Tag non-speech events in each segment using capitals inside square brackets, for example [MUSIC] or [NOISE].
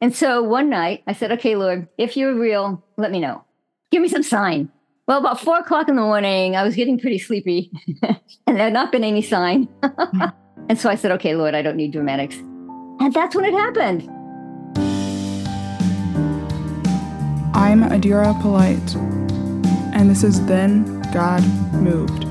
And so one night I said, okay, Lord, if you're real, let me know. Give me some sign. Well, about four o'clock in the morning, I was getting pretty sleepy [LAUGHS] and there had not been any sign. [LAUGHS] and so I said, okay, Lord, I don't need dramatics. And that's when it happened. I'm Adira Polite, and this is Then God Moved.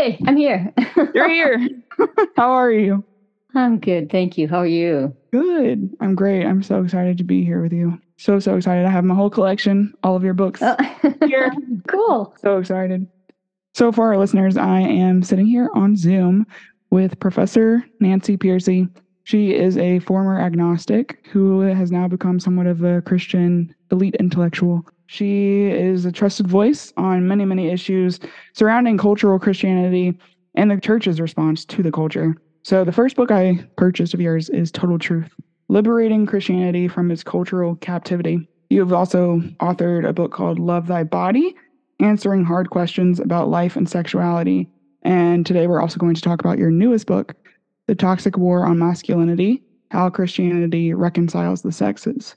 Hey, I'm here. you're here. [LAUGHS] How are you? I'm good. Thank you. How are you? Good. I'm great. I'm so excited to be here with you. So, so excited. I have my whole collection, all of your books. Oh, Here. [LAUGHS] cool. So excited. So, for our listeners, I am sitting here on Zoom with Professor Nancy Pearcey. She is a former agnostic who has now become somewhat of a Christian elite intellectual. She is a trusted voice on many, many issues surrounding cultural Christianity and the church's response to the culture. So, the first book I purchased of yours is Total Truth Liberating Christianity from its Cultural Captivity. You have also authored a book called Love Thy Body answering hard questions about life and sexuality. And today we're also going to talk about your newest book, The Toxic War on Masculinity How Christianity Reconciles the Sexes.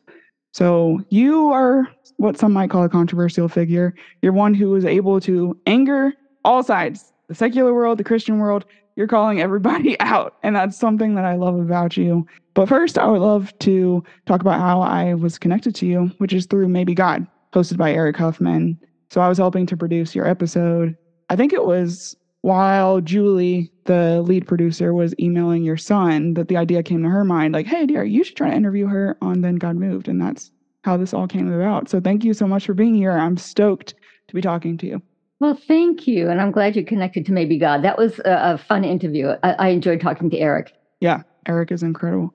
So you are what some might call a controversial figure. You're one who is able to anger all sides the secular world, the Christian world. You're calling everybody [LAUGHS] out. And that's something that I love about you. But first, I would love to talk about how I was connected to you, which is through Maybe God, hosted by Eric Huffman. So I was helping to produce your episode. I think it was while Julie, the lead producer, was emailing your son that the idea came to her mind like, hey, dear, you should try to interview her on Then God Moved. And that's how this all came about. So thank you so much for being here. I'm stoked to be talking to you. Well, thank you. And I'm glad you connected to Maybe God. That was a, a fun interview. I, I enjoyed talking to Eric. Yeah, Eric is incredible.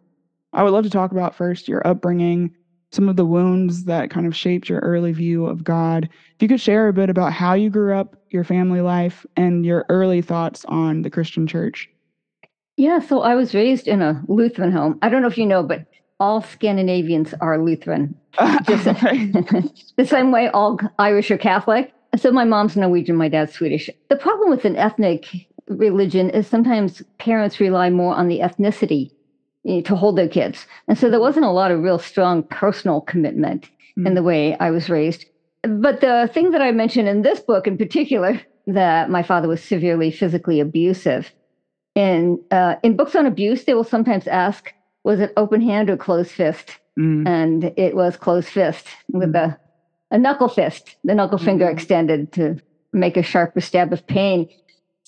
I would love to talk about first your upbringing, some of the wounds that kind of shaped your early view of God. If you could share a bit about how you grew up, your family life, and your early thoughts on the Christian church. Yeah, so I was raised in a Lutheran home. I don't know if you know, but all Scandinavians are Lutheran. [LAUGHS] Just [LAUGHS] the same way all Irish are Catholic. So my mom's Norwegian, my dad's Swedish. The problem with an ethnic religion is sometimes parents rely more on the ethnicity to hold their kids. And so there wasn't a lot of real strong personal commitment in the way I was raised. But the thing that I mentioned in this book in particular, that my father was severely physically abusive. In, uh, in books on abuse, they will sometimes ask, was it open hand or closed fist? Mm. And it was closed fist with a, a knuckle fist, the knuckle finger Mhm. extended to make a sharper stab of pain.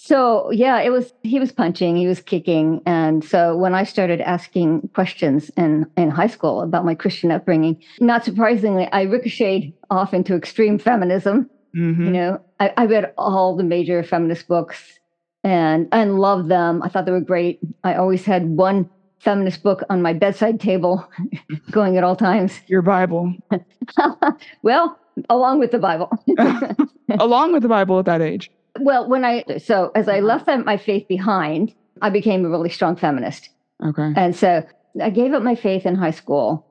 So yeah, it was he was punching, he was kicking, and so when I started asking questions in in high school about my Christian upbringing, not surprisingly, I ricocheted off into extreme feminism. Mhm. You know, I, I read all the major feminist books and and loved them. I thought they were great. I always had one feminist book on my bedside table, [LAUGHS] going at all times. Your Bible, [LAUGHS] well, along with the Bible. [LAUGHS] along with the Bible at that age. Well, when I so as I left my faith behind, I became a really strong feminist. Okay. And so I gave up my faith in high school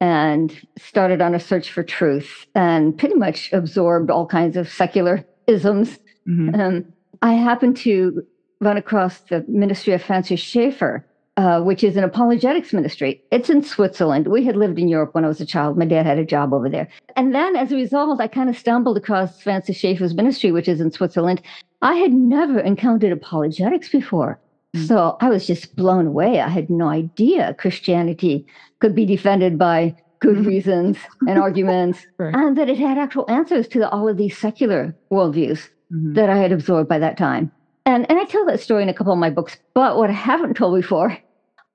and started on a search for truth and pretty much absorbed all kinds of secular isms. Mhm. Um, I happened to run across the ministry of Francis Schaeffer, uh, which is an apologetics ministry. It's in Switzerland. We had lived in Europe when I was a child. My dad had a job over there. And then as a result, I kind of stumbled across Francis Schaeffer's ministry, which is in Switzerland. I had never encountered apologetics before. Mm. So I was just blown away. I had no idea Christianity could be defended by good Mhm. reasons and arguments, [LAUGHS] Right. and that it had actual answers to all of these secular worldviews Mhm. that I had absorbed by that time. And, and I tell that story in a couple of my books. But what I haven't told before,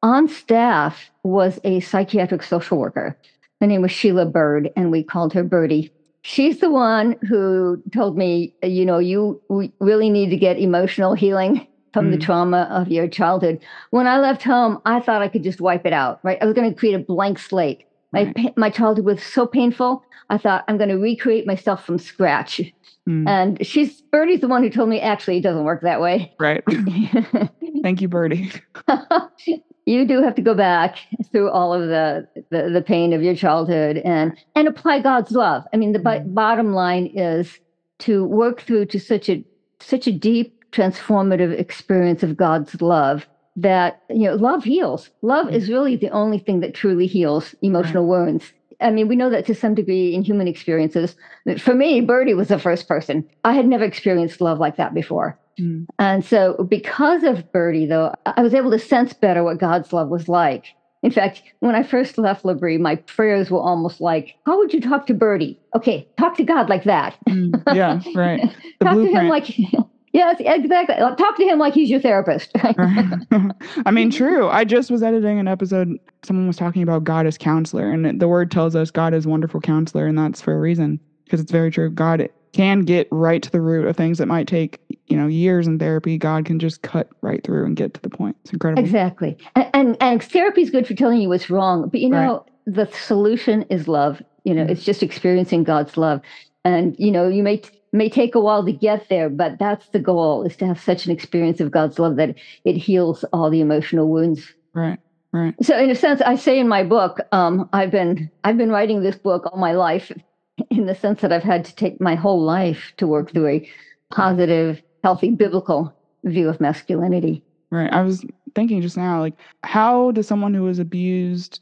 on staff was a psychiatric social worker. Her name was Sheila Bird, and we called her Birdie. She's the one who told me, you know, you really need to get emotional healing from the Mm. trauma of your childhood. When I left home, I thought I could just wipe it out, right? I was going to create a blank slate. My, Right. pa- my childhood was so painful. I thought I'm going to recreate myself from scratch. Mm. And she's Birdie's the one who told me actually it doesn't work that way. Right. [LAUGHS] Thank you, Birdie. [LAUGHS] you do have to go back [LAUGHS] through all of the, the, the pain of your childhood and and apply God's love. I mean, the mm-hmm. bottom line is to work through to such a such a deep transformative experience of God's love that you know love heals. Love mm-hmm. is really the only thing that truly heals emotional wounds. I mean, we know that to some degree in human experiences. For me, Birdie was the first person. I had never experienced love like that before. Mm. And so, because of Birdie, though, I was able to sense better what God's love was like. In fact, when I first left L'Abri, my prayers were almost like, How would you talk to Birdie? Okay, talk to God like that. Mm, yeah, right. [LAUGHS] Talk blueprint. to him like, [LAUGHS] Yes, exactly. Talk to him like he's your therapist. [LAUGHS] I mean, true. I just was editing an episode. Someone was talking about God as counselor, and the word tells us God is wonderful counselor, and that's for a reason because it's very true. God can get right to the root of things that might take you know years in therapy god can just cut right through and get to the point. It's incredible. Exactly. And and, and therapy is good for telling you what's wrong but you know right. the solution is love. You know mm-hmm. it's just experiencing god's love. And you know you may t- may take a while to get there but that's the goal is to have such an experience of god's love that it heals all the emotional wounds. Right right. So in a sense i say in my book um, i've been i've been writing this book all my life [LAUGHS] in the sense that i've had to take my whole life to work through a positive healthy biblical view of masculinity. Right. I was thinking just now, like, how does someone who was abused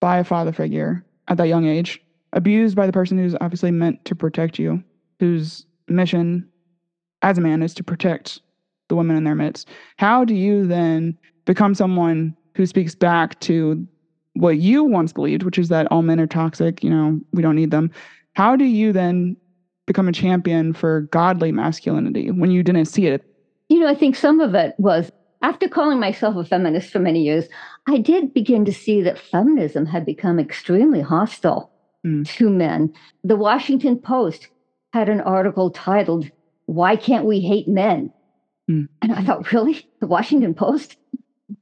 by a father figure at that young age, abused by the person who's obviously meant to protect you, whose mission as a man is to protect the women in their midst, how do you then become someone who speaks back to what you once believed, which is that all men are toxic, you know, we don't need them? How do you then become a champion for godly masculinity when you didn't see it? You know, I think some of it was after calling myself a feminist for many years, I did begin to see that feminism had become extremely hostile mm. to men. The Washington Post had an article titled, Why Can't We Hate Men? Mm. And I thought, really? The Washington Post?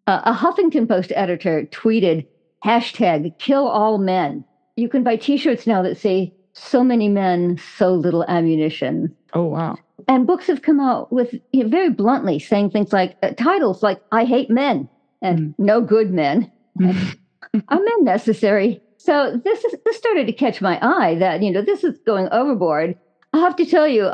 Uh, a Huffington Post editor tweeted, hashtag kill all men. You can buy t shirts now that say so many men, so little ammunition. Oh, wow. And books have come out with you know, very bluntly saying things like uh, titles like I hate men and mm. no good men. Mm. are men necessary? So this is this started to catch my eye that, you know, this is going overboard. I have to tell you,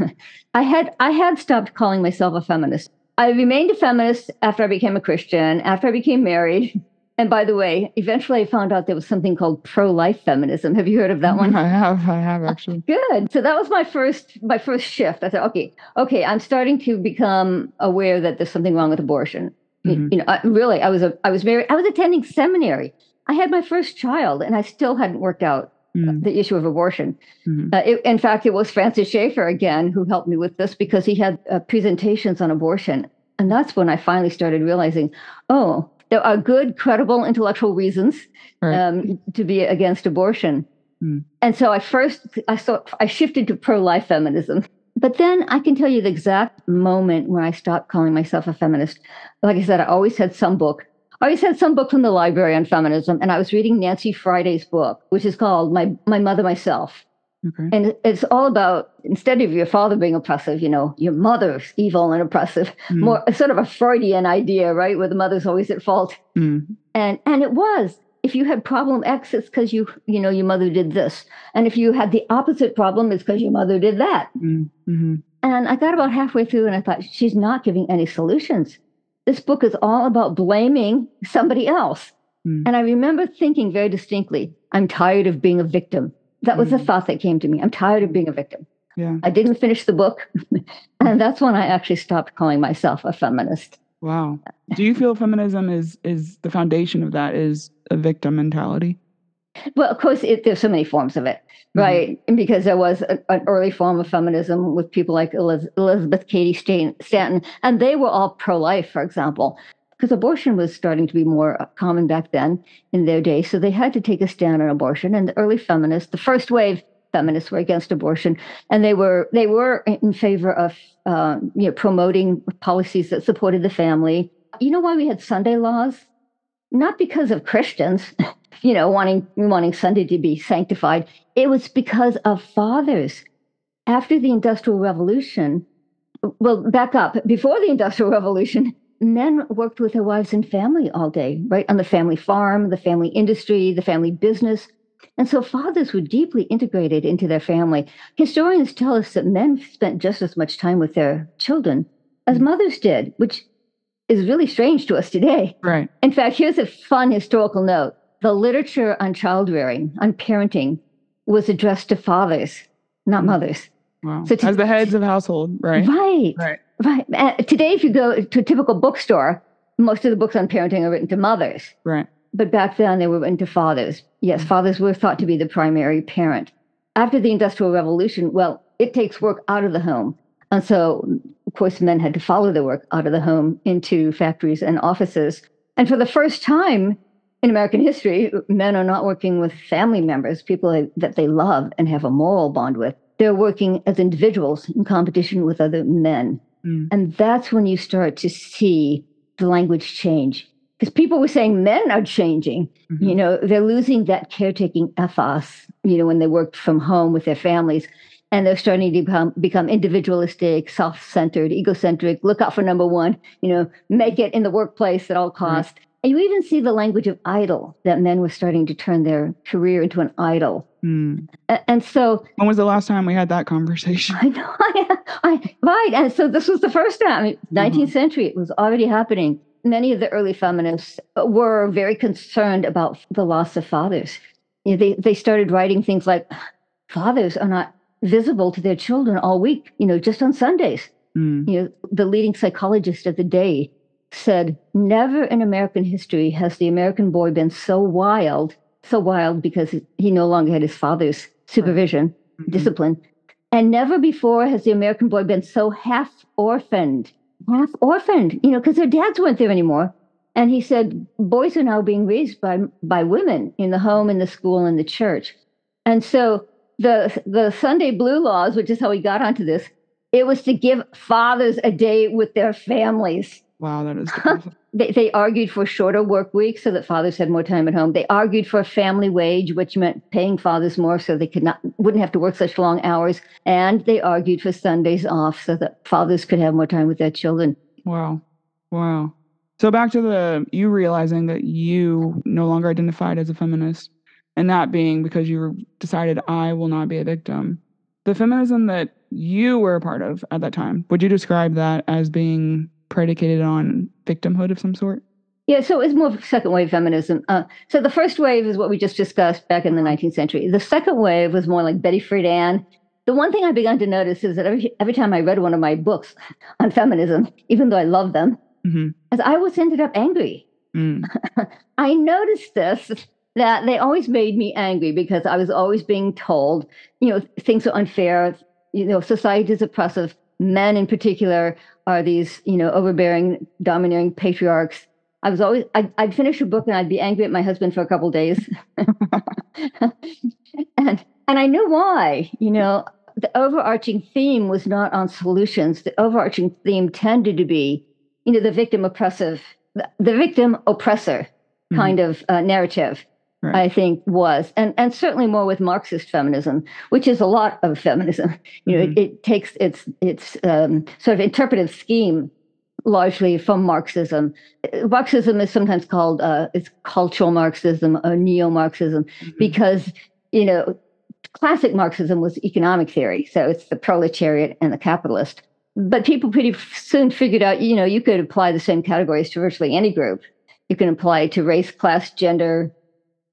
[LAUGHS] I had I had stopped calling myself a feminist. I remained a feminist after I became a Christian, after I became married, and by the way, eventually I found out there was something called pro-life feminism. Have you heard of that one? I have, I have actually. [LAUGHS] Good. So that was my first my first shift. I thought, okay, okay, I'm starting to become aware that there's something wrong with abortion. Mm-hmm. You know, I, really, I was a I was very I was attending seminary. I had my first child, and I still hadn't worked out mm-hmm. the issue of abortion. Mm-hmm. Uh, it, in fact, it was Francis Schaeffer again who helped me with this because he had uh, presentations on abortion, and that's when I finally started realizing, oh, there are good, credible intellectual reasons right. um, to be against abortion. Mm. And so I first I saw I shifted to pro-life feminism. But then I can tell you the exact moment when I stopped calling myself a feminist. Like I said, I always had some book. I always had some book from the library on feminism, and I was reading Nancy Friday's book, which is called My My Mother Myself. Okay. And it's all about instead of your father being oppressive, you know, your mother's evil and oppressive, mm. more sort of a Freudian idea, right? Where the mother's always at fault. Mm. And and it was. If you had problem X, it's because you, you know, your mother did this. And if you had the opposite problem, it's because your mother did that. Mm. Mm-hmm. And I got about halfway through and I thought, she's not giving any solutions. This book is all about blaming somebody else. Mm. And I remember thinking very distinctly, I'm tired of being a victim. That was mm. the thought that came to me. I'm tired of being a victim. Yeah. I didn't finish the book. [LAUGHS] and that's when I actually stopped calling myself a feminist. Wow. Do you feel feminism is is the foundation of that is a victim mentality? Well, of course, it, there's so many forms of it, mm-hmm. right? Mm-hmm. Because there was a, an early form of feminism with people like Elizabeth Cady Stanton, and they were all pro-life, for example because abortion was starting to be more common back then in their day. So they had to take a stand on abortion. And the early feminists, the first wave feminists, were against abortion, and they were they were in favor of uh, you know promoting policies that supported the family. You know why we had Sunday laws? Not because of Christians, [LAUGHS] you know, wanting wanting Sunday to be sanctified. It was because of fathers. After the Industrial Revolution, well, back up. Before the Industrial Revolution, men worked with their wives and family all day, right? On the family farm, the family industry, the family business. And so fathers were deeply integrated into their family. Historians tell us that men spent just as much time with their children as mm. mothers did, which is really strange to us today. Right. In fact, here's a fun historical note. The literature on child rearing, on parenting, was addressed to fathers, not mm. mothers. Wow. So to, As the heads of household, right? Right. Right. Right. Uh, today, if you go to a typical bookstore, most of the books on parenting are written to mothers. Right. But back then, they were written to fathers. Yes, fathers were thought to be the primary parent. After the Industrial Revolution, well, it takes work out of the home. And so, of course, men had to follow the work out of the home into factories and offices. And for the first time in American history, men are not working with family members, people that they love and have a moral bond with. They're working as individuals in competition with other men. Mm. And that's when you start to see the language change. Because people were saying men are changing. Mm-hmm. You know, they're losing that caretaking ethos, you know, when they worked from home with their families and they're starting to become become individualistic, self-centered, egocentric. Look out for number one. You know, make it in the workplace at all cost. Right. And you even see the language of idol that men were starting to turn their career into an idol. Mm. And so, when was the last time we had that conversation? I know, [LAUGHS] I, I, right. And so, this was the first time, 19th mm-hmm. century, it was already happening. Many of the early feminists were very concerned about the loss of fathers. You know, they, they started writing things like, fathers are not visible to their children all week, you know, just on Sundays. Mm. You know, the leading psychologist of the day said, Never in American history has the American boy been so wild, so wild because he no longer had his father's supervision, mm-hmm. discipline. And never before has the American boy been so half orphaned, half orphaned, you know, because their dads weren't there anymore. And he said, boys are now being raised by, by women in the home, in the school, in the church. And so the the Sunday Blue laws, which is how we got onto this, it was to give fathers a day with their families. Wow, that is. [LAUGHS] they, they argued for shorter work weeks so that fathers had more time at home. They argued for a family wage, which meant paying fathers more so they could not wouldn't have to work such long hours. And they argued for Sundays off so that fathers could have more time with their children. Wow, wow. So back to the you realizing that you no longer identified as a feminist and that being because you decided I will not be a victim. The feminism that you were a part of at that time, would you describe that as being predicated on victimhood of some sort? Yeah, so it's more second wave feminism. Uh, so the first wave is what we just discussed back in the 19th century. The second wave was more like Betty Friedan. The one thing I began to notice is that every, every time I read one of my books [LAUGHS] on feminism, even though I love them, mm-hmm. as I was ended up angry. Mm. [LAUGHS] I noticed this that they always made me angry because I was always being told, you know, things are unfair. You know, society is oppressive. Men, in particular, are these, you know, overbearing, domineering patriarchs. I was always, I'd, I'd finish a book and I'd be angry at my husband for a couple days, [LAUGHS] and and I knew why. You know, the overarching theme was not on solutions. The overarching theme tended to be, you know, the victim oppressive, the, the victim oppressor mm-hmm. kind mm-hmm. of uh, narrative right. I think was, and and certainly more with Marxist feminism, which is a lot of feminism. [LAUGHS] You know, mm-hmm. it, it, takes its its um, sort of interpretive scheme largely from Marxism. Marxism is sometimes called uh, it's cultural Marxism or neo-Marxism mm-hmm. because you know classic Marxism was economic theory, so it's the proletariat and the capitalist. But people pretty soon figured out, you know, you could apply the same categories to virtually any group. You can apply it to race, class, gender,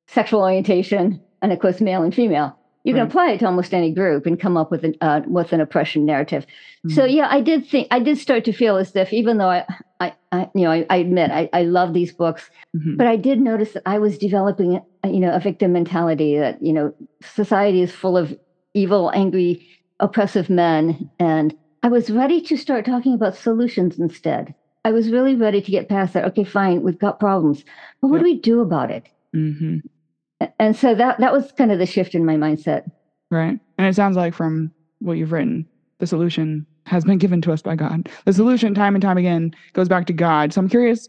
sexual orientation, and of course, male and female. You can right. apply it to almost any group and come up with an uh, with an oppression narrative. Mm-hmm. So yeah, I did think I did start to feel as if even though I, I, I you know I, I admit I, I love these books, mm-hmm. but I did notice that I was developing you know a victim mentality that you know society is full of evil, angry, oppressive men, and I was ready to start talking about solutions instead. I was really ready to get past that. Okay, fine, we've got problems, but what yep. do we do about it? Mm-hmm and so that that was kind of the shift in my mindset. Right. And it sounds like from what you've written the solution has been given to us by god. The solution time and time again goes back to god. So i'm curious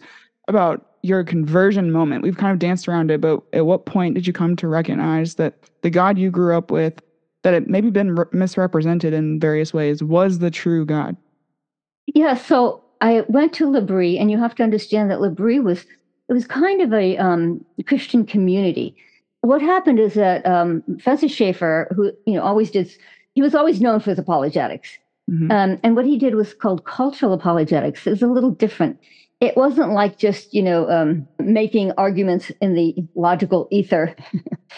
about your conversion moment. We've kind of danced around it but at what point did you come to recognize that the god you grew up with that it maybe been re- misrepresented in various ways was the true god? Yeah so I went to L'Abri, and you have to understand that L'Abri was it was kind of a um, Christian community. What happened is that um, Francis Schaeffer, who you know always did, he was always known for his apologetics, mm-hmm. um, and what he did was called cultural apologetics. It was a little different. It wasn't like just you know um, making arguments in the logical ether, [LAUGHS]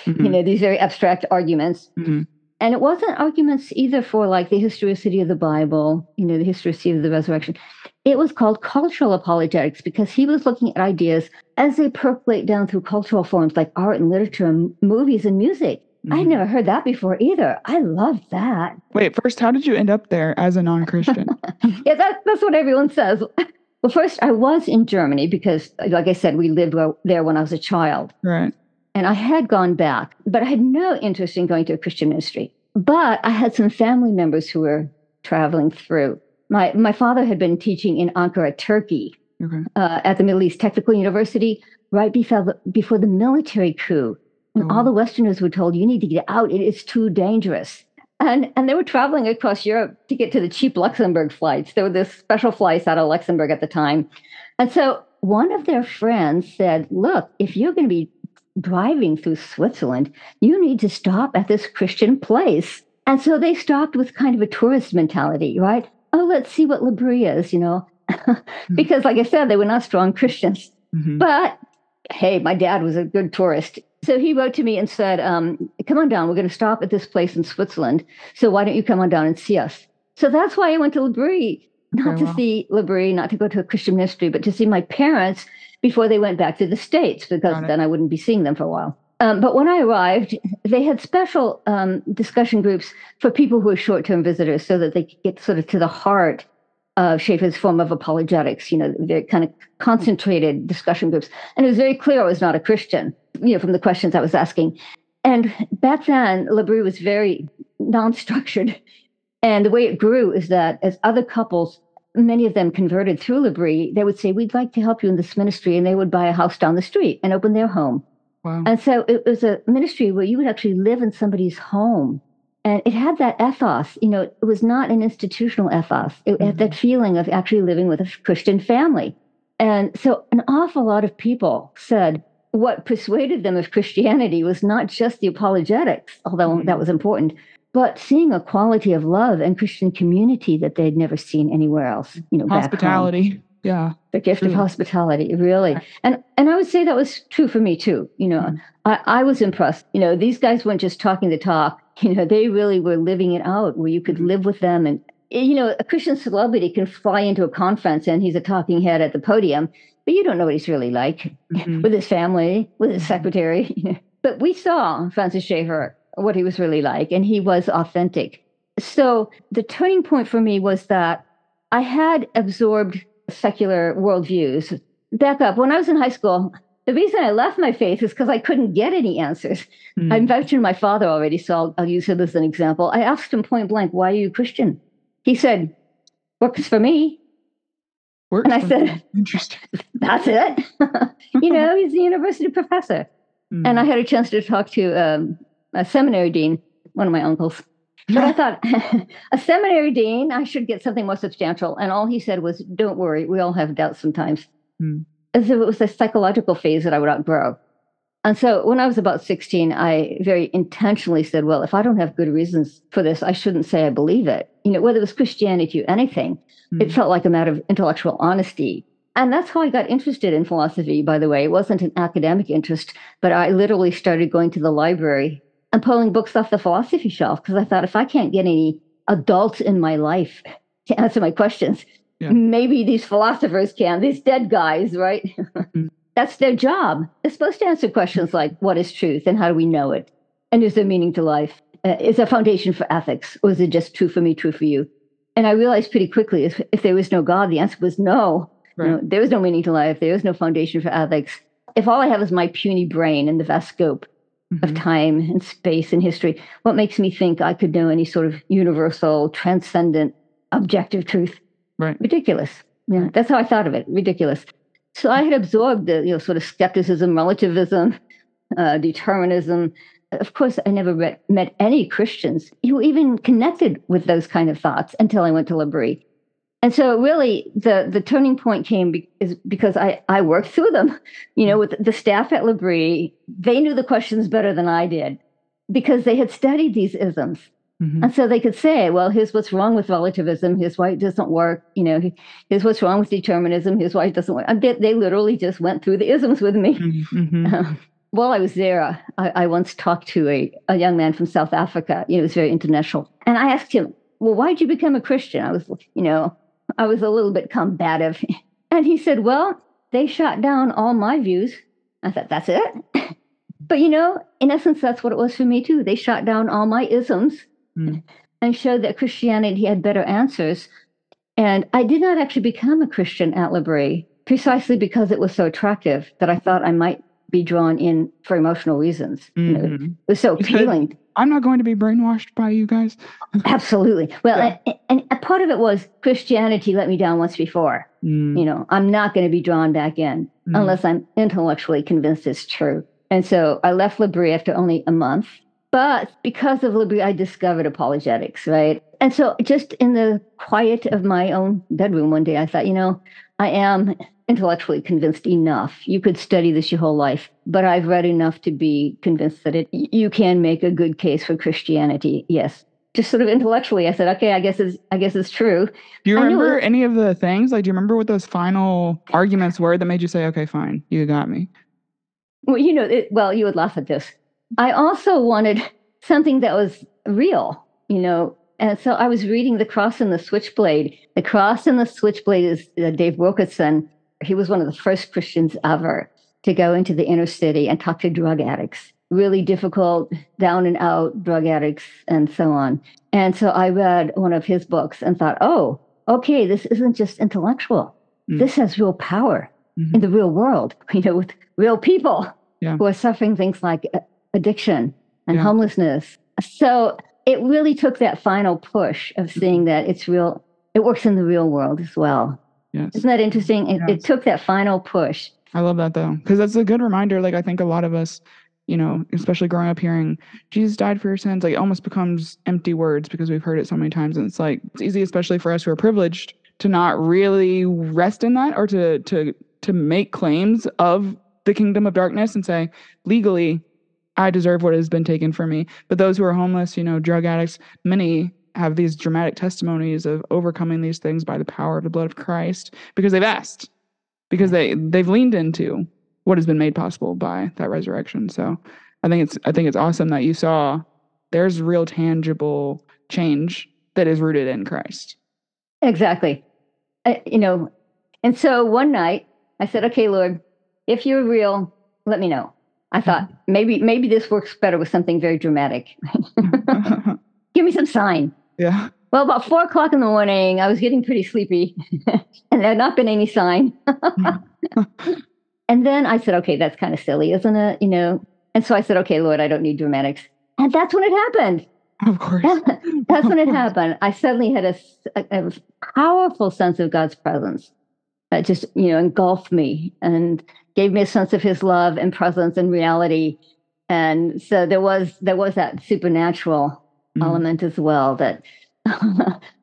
mm-hmm. you know these very abstract arguments. Mm-hmm. And it wasn't arguments either for like the historicity of the Bible, you know, the historicity of the resurrection. It was called cultural apologetics because he was looking at ideas as they percolate down through cultural forms like art and literature and movies and music. Mm-hmm. I'd never heard that before either. I love that. Wait, first, how did you end up there as a non Christian? [LAUGHS] yeah, that, that's what everyone says. Well, first, I was in Germany because, like I said, we lived there when I was a child. Right. And I had gone back, but I had no interest in going to a Christian ministry. But I had some family members who were traveling through my my father had been teaching in Ankara, Turkey, okay. uh, at the Middle East Technical University, right before the, before the military coup. And oh. all the Westerners were told, "You need to get out. It is too dangerous." And and they were traveling across Europe to get to the cheap Luxembourg flights. There were the special flights out of Luxembourg at the time, and so one of their friends said, "Look, if you're going to be driving through Switzerland, you need to stop at this Christian place." And so they stopped with kind of a tourist mentality, right? Oh, let's see what L'Abri is, you know, mm-hmm. [LAUGHS] because like I said, they were not strong [LAUGHS] Christians. Mm-hmm. But hey, my dad was a good tourist. So he wrote to me and said, um, come on down. We're going to stop at this place in Switzerland. So why don't you come on down and see us? So that's why I went to L'Abri, not to well. see L'Abri, not to go to a Christian ministry, but to see my parents before they went back to the States, because then I wouldn't be seeing them for a while. Um, but when I arrived, they had special um, discussion groups for people who were short term visitors so that they could get sort of to the heart of Schaeffer's form of apologetics, you know, very kind of concentrated discussion groups. And it was very clear I was not a Christian, you know, from the questions I was asking. And back then, L'Abri was very non structured. [LAUGHS] And the way it grew is that as other couples, many of them converted through L'Abri, they would say, We'd like to help you in this ministry. And they would buy a house down the street and open their home Wow. And so it was a ministry where you would actually live in somebody's home. And it had that ethos, you know, it was not an institutional ethos. It mm-hmm. had that feeling of actually living with a Christian family. And so an awful lot of people said what persuaded them of Christianity was not just the apologetics, although mm-hmm. that was important, but seeing a quality of love and Christian community that they'd never seen anywhere else. You know, hospitality yeah the gift true. of hospitality really and and i would say that was true for me too you know mm-hmm. I, I was impressed you know these guys weren't just talking the talk [LAUGHS] you know they really were living it out where you could mm-hmm. live with them and you know a christian celebrity can fly into a conference and he's a talking head at the podium but you don't know what he's really like [LAUGHS] mm-hmm. with his family with his mm-hmm. secretary [LAUGHS] but we saw francis schaeffer what he was really like and he was authentic so the turning point for me was that i had absorbed secular worldviews. Back up, when I was in high school, the reason I left my faith is because I couldn't get any answers. Mm. I mentioned my father already, so I'll, I'll use him as an example. I asked him point blank, why are you Christian? He said, works for me. Works and I said, [LAUGHS] Interesting. [LAUGHS] That's it. [LAUGHS] you know, he's a university professor. Mm. And I had a chance to talk to um, a seminary dean, one of my uncles. But I thought, [LAUGHS] a seminary dean, I should get something more substantial. And all he said was, don't worry, we all have doubts sometimes. Mm. As if it was a psychological phase that I would outgrow. And so when I was about 16, I very intentionally said, well, if I don't have good reasons for this, I shouldn't say I believe it. You know, whether it was Christianity or anything, mm. it felt like a matter of intellectual honesty. And that's how I got interested in philosophy, by the way. It wasn't an academic interest, but I literally started going to the library and pulling books off the philosophy shelf because I thought if I can't get any adults in my life [LAUGHS] to answer my questions, yeah. maybe these philosophers can, these dead guys, right? mm-hmm. [LAUGHS] That's their job. They're supposed to answer questions like what is truth and how do we know it? And is there meaning to life? Uh, is there foundation for ethics? Or is it just true for me, true for you? And I realized pretty quickly if, if there was no God, the answer was no. Right. You know, there was no meaning to life. There was no foundation for ethics. If all I have is my puny brain and the vast scope, mm-hmm. of time and space and history. What makes me think I could know any sort of universal, transcendent, objective truth? Right. Ridiculous. Yeah, that's how I thought of it. Ridiculous. So I had absorbed the you know sort of skepticism, relativism, uh, determinism. Of course, I never met, met any Christians who even connected with those kind of thoughts until I went to L'Abri. And so really the the turning point came be, is because I I worked through them, [LAUGHS] you know, with the staff at L'Abri. They knew the questions better than I did because they had studied these isms. Mm-hmm. And so they could say, well, here's what's wrong with relativism. Here's why it doesn't work. You know, here's what's wrong with determinism. Here's why it doesn't work. They, they literally just went through the isms with me. Mm-hmm. Uh, [LAUGHS] while I was there, I, I, once talked to a, a young man from South Africa. You know, it was very international. And I asked him, well, why did you become a Christian? I was, you know, I was a little bit combative. [LAUGHS] And he said, well, they shot down all my views. I thought, that's it? [LAUGHS] but, you know, in essence, that's what it was for me, too. They shot down all my isms mm. [LAUGHS] and showed that Christianity had better answers. And I did not actually become a Christian at L'Abri precisely because it was so attractive that I thought I might be drawn in for emotional reasons. Mm-hmm. You know, mm-hmm. it was so appealing. I'm not going to be brainwashed by you guys. Absolutely. Well, yeah. and, and, part of it was Christianity let me down once before. Mm. You know, I'm not going to be drawn back in mm. unless I'm intellectually convinced it's true. And so I left L'Abri after only a month. But because of L'Abri, I discovered apologetics, right? And so just in the quiet of my own bedroom one day, I thought, you know, I am intellectually convinced enough. You could study this your whole life, but I've read enough to be convinced that it you can make a good case for Christianity. Yes. Just sort of intellectually, I said, okay, I guess it's I guess it's true. Do you remember any of the things? Like, do you remember what those final arguments were that made you say, okay, fine, you got me? Well, you know, it, well, you would laugh at this. I also wanted something that was real, you know. And so I was reading The Cross and the Switchblade. The Cross and the Switchblade is uh, Dave Wilkerson. He was one of the first Christians ever to go into the inner city and talk to drug addicts, really difficult, down and out drug addicts, and so on. And so I read one of his books and thought, oh, okay, this isn't just intellectual. Mm. This has real power mm-hmm. in the real world, [LAUGHS] you know, with real people yeah. who are suffering things like uh, addiction and yeah. homelessness. So it really took that final push of mm-hmm. seeing that it's real, it works in the real world as well. Yes. Isn't that interesting? It, yes. it took that final push. I love that though, because that's a good reminder. Like, I think a lot of us, you know, especially growing up hearing Jesus died for your sins, like, it almost becomes empty words because we've heard it so many times. And it's like, it's easy, especially for us who are privileged, to not really rest in that or to, to, to make claims of the kingdom of darkness and say, legally, I deserve what has been taken from me. But those who are homeless, you know, drug addicts, many have these dramatic testimonies of overcoming these things by the power of the blood of Christ because they've asked, because they they've leaned into what has been made possible by that resurrection. So I think it's I think it's awesome that you saw there's real tangible change that is rooted in Christ. Exactly. Uh, you know, and so one night I said, "Okay, Lord, if you're real, let me know." I thought mm-hmm. maybe maybe this works better with something very dramatic. [LAUGHS] [LAUGHS] Give me some sign. Yeah. Well, about four o'clock in the morning, I was getting pretty sleepy, [LAUGHS] and there had not been any sign. Hmm. [LAUGHS] and then I said, "Okay, that's kind of silly, isn't it?" You know. And so I said, "Okay, Lord, I don't need dramatics." And that's when it happened. Of course. [LAUGHS] that's when it happened. I suddenly had a, a, a powerful sense of God's presence that just you know engulfed me and gave me a sense of his love and presence and reality and so there was there was that supernatural mm. element as well that [LAUGHS]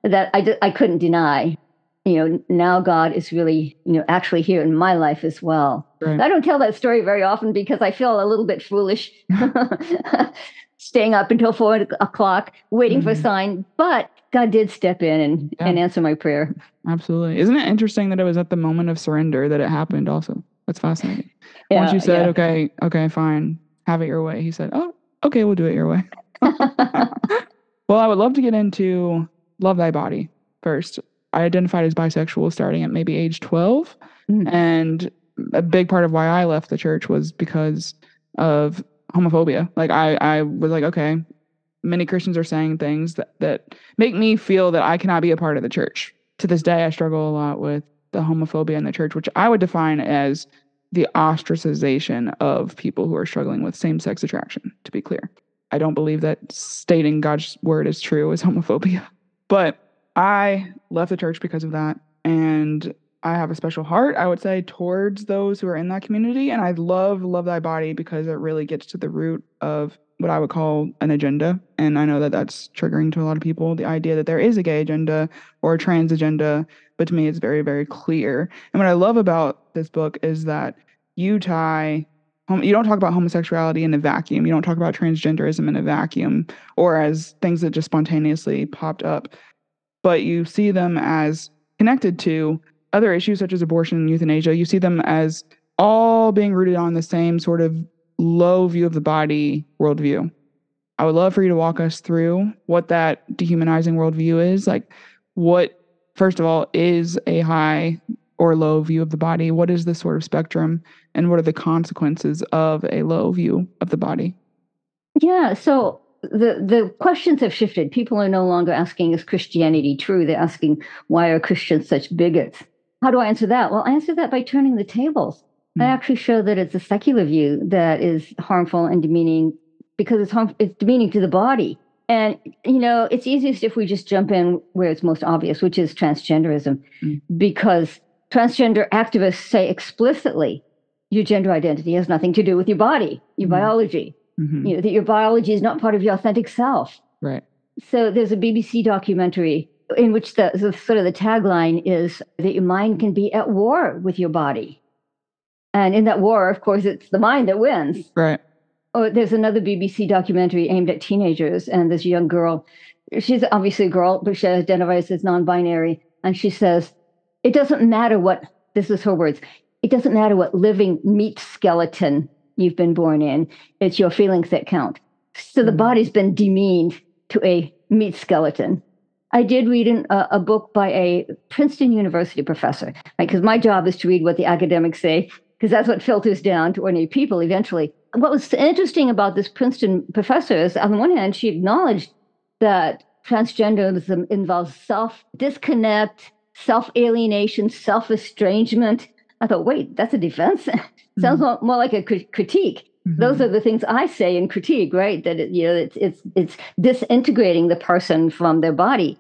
that I, I couldn't deny you know now god is really you know actually here in my life as well right. i don't tell that story very often because i feel a little bit foolish [LAUGHS] staying up until four o'clock waiting mm-hmm. for a sign but god did step in and, yeah. and answer my prayer absolutely isn't it interesting that it was at the moment of surrender that it happened also that's fascinating. Yeah, Once you said, yeah. okay, okay, fine, have it your way, he said, oh, okay, we'll do it your way. [LAUGHS] well, I would love to get into Love Thy Body first. I identified as bisexual starting at maybe age 12. Mm. And a big part of why I left the church was because of homophobia. Like I, I was like, okay, many Christians are saying things that, that make me feel that I cannot be a part of the church. To this day, I struggle a lot with the homophobia in the church, which I would define as the ostracization of people who are struggling with same sex attraction, to be clear. I don't believe that stating God's word is true is [LAUGHS] homophobia. But I left the church because of that. And I have a special heart, I would say, towards those who are in that community. And I love Love Thy Body because it really gets to the root of what I would call an agenda. And I know that that's triggering to a lot of people the idea that there is a gay agenda or a trans agenda. But to me, it's very, very clear. And what I love about this book is that you tie you don't talk about homosexuality in a vacuum. You don't talk about transgenderism in a vacuum or as things that just spontaneously popped up, but you see them as connected to other issues such as abortion and euthanasia. You see them as all being rooted on the same sort of low view of the body worldview. I would love for you to walk us through what that dehumanizing worldview is. Like, what, first of all, is a high or low view of the body? What is the sort of spectrum? And what are the consequences of a low view of the body? Yeah. So the, the questions have shifted. People are no longer asking, is Christianity true? They're asking, why are Christians such bigots? How do I answer that? Well, I answer that by turning the tables. I hmm. actually show that it's a secular view that is harmful and demeaning because it's harm, it's demeaning to the body. And you know, it's easiest if we just jump in where it's most obvious, which is transgenderism, mm. because transgender activists say explicitly your gender identity has nothing to do with your body, your mm. biology. Mm-hmm. You know, that your biology is not part of your authentic self. Right. So there's a BBC documentary in which the, the sort of the tagline is that your mind can be at war with your body. And in that war, of course, it's the mind that wins. Right. Oh, there's another BBC documentary aimed at teenagers, and this young girl, she's obviously a girl, but she identifies as non binary. And she says, It doesn't matter what, this is her words, it doesn't matter what living meat skeleton you've been born in, it's your feelings that count. So the mm-hmm. body's been demeaned to a meat skeleton. I did read an, uh, a book by a Princeton University professor, because right? my job is to read what the academics say because that's what filters down to ordinary people eventually. What was interesting about this Princeton professor is, on the one hand, she acknowledged that transgenderism involves self disconnect, self alienation, self estrangement. I thought, wait, that's a defense. [LAUGHS] Sounds mm-hmm. more, like a critique. Mm-hmm. Those are the things I say in critique, right? That it, you know, it's it's it's disintegrating the person from their body.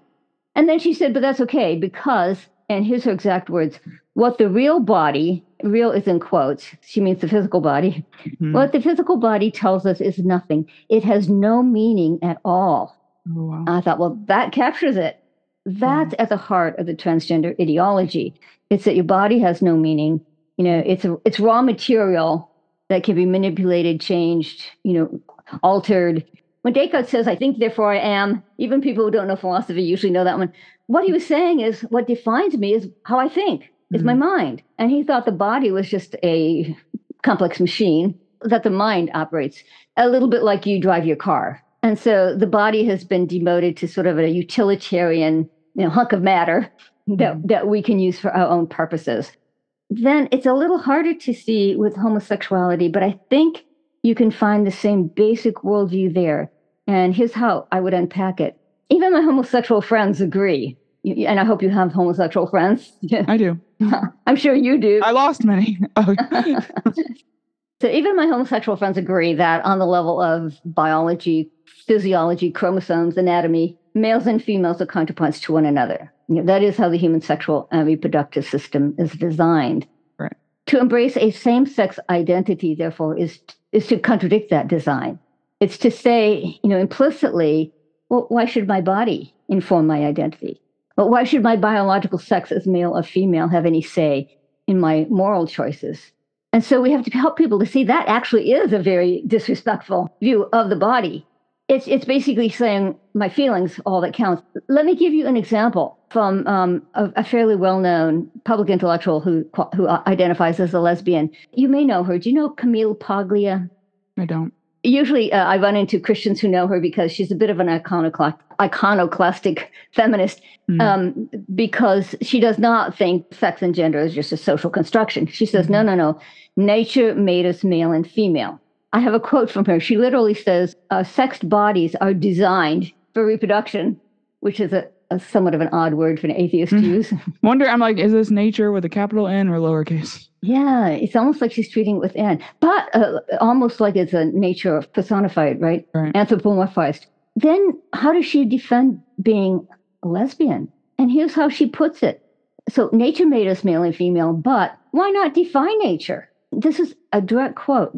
And then she said, but that's okay because, and here's her exact words: what the real body real is in quotes. She means the physical body. Mm-hmm. What the physical body tells us is nothing. It has no meaning at all. Oh, wow. I thought, well, that captures it. That's at the heart of the transgender ideology. It's that your body has no meaning. You know, it's a, it's raw material that can be manipulated, changed, you know, altered. When Descartes says, I think, therefore I am, even people who don't know philosophy usually know that one. What he was saying is, what defines me is how I think is mm-hmm. my mind. And he thought the body was just a complex machine that the mind operates a little bit like you drive your car. And so the body has been demoted to sort of a utilitarian you know, hunk of matter that, mm-hmm. that we can use for our own purposes. Then it's a little harder to see with homosexuality, but I think you can find the same basic worldview there. And here's how I would unpack it. Even my homosexual friends agree and I hope you have homosexual friends. I do. [LAUGHS] I'm sure you do. I lost many. [LAUGHS] Oh. [LAUGHS] so even my homosexual friends agree that on the level of biology, physiology, chromosomes, anatomy, males and females are counterparts to one another. You know, that is how the human sexual and reproductive system is designed. Right. To embrace a same-sex identity, therefore, is is to contradict that design. It's to say, you know, implicitly, well, why should my body inform my identity? But why should my biological sex as male or female have any say in my moral choices? And so we have to help people to see that actually is a very disrespectful view of the body. It's, it's basically saying my feelings all that counts. Let me give you an example from um, a, a, fairly well-known public intellectual who who identifies as a lesbian. You may know her. Do you know Camille Paglia? I don't usually uh, I run into Christians who know her because she's a bit of an iconoclast, iconoclastic feminist mm. um, because she does not think sex and gender is just a social construction. She says, mm-hmm. no, no, no. Nature made us male and female. I have a quote from her. She literally says, uh, sexed bodies are designed for reproduction, which is a, a somewhat of an odd word for an atheist to mm. use. [LAUGHS] Wonder, I'm like, is this nature with a capital N or lowercase? Yeah, it's almost like she's treating it with N, but uh, almost like it's a nature personified, right? right? Anthropomorphized. Then how does she defend being a lesbian? And here's how she puts it so nature made us male and female, but why not define nature? This is a direct quote.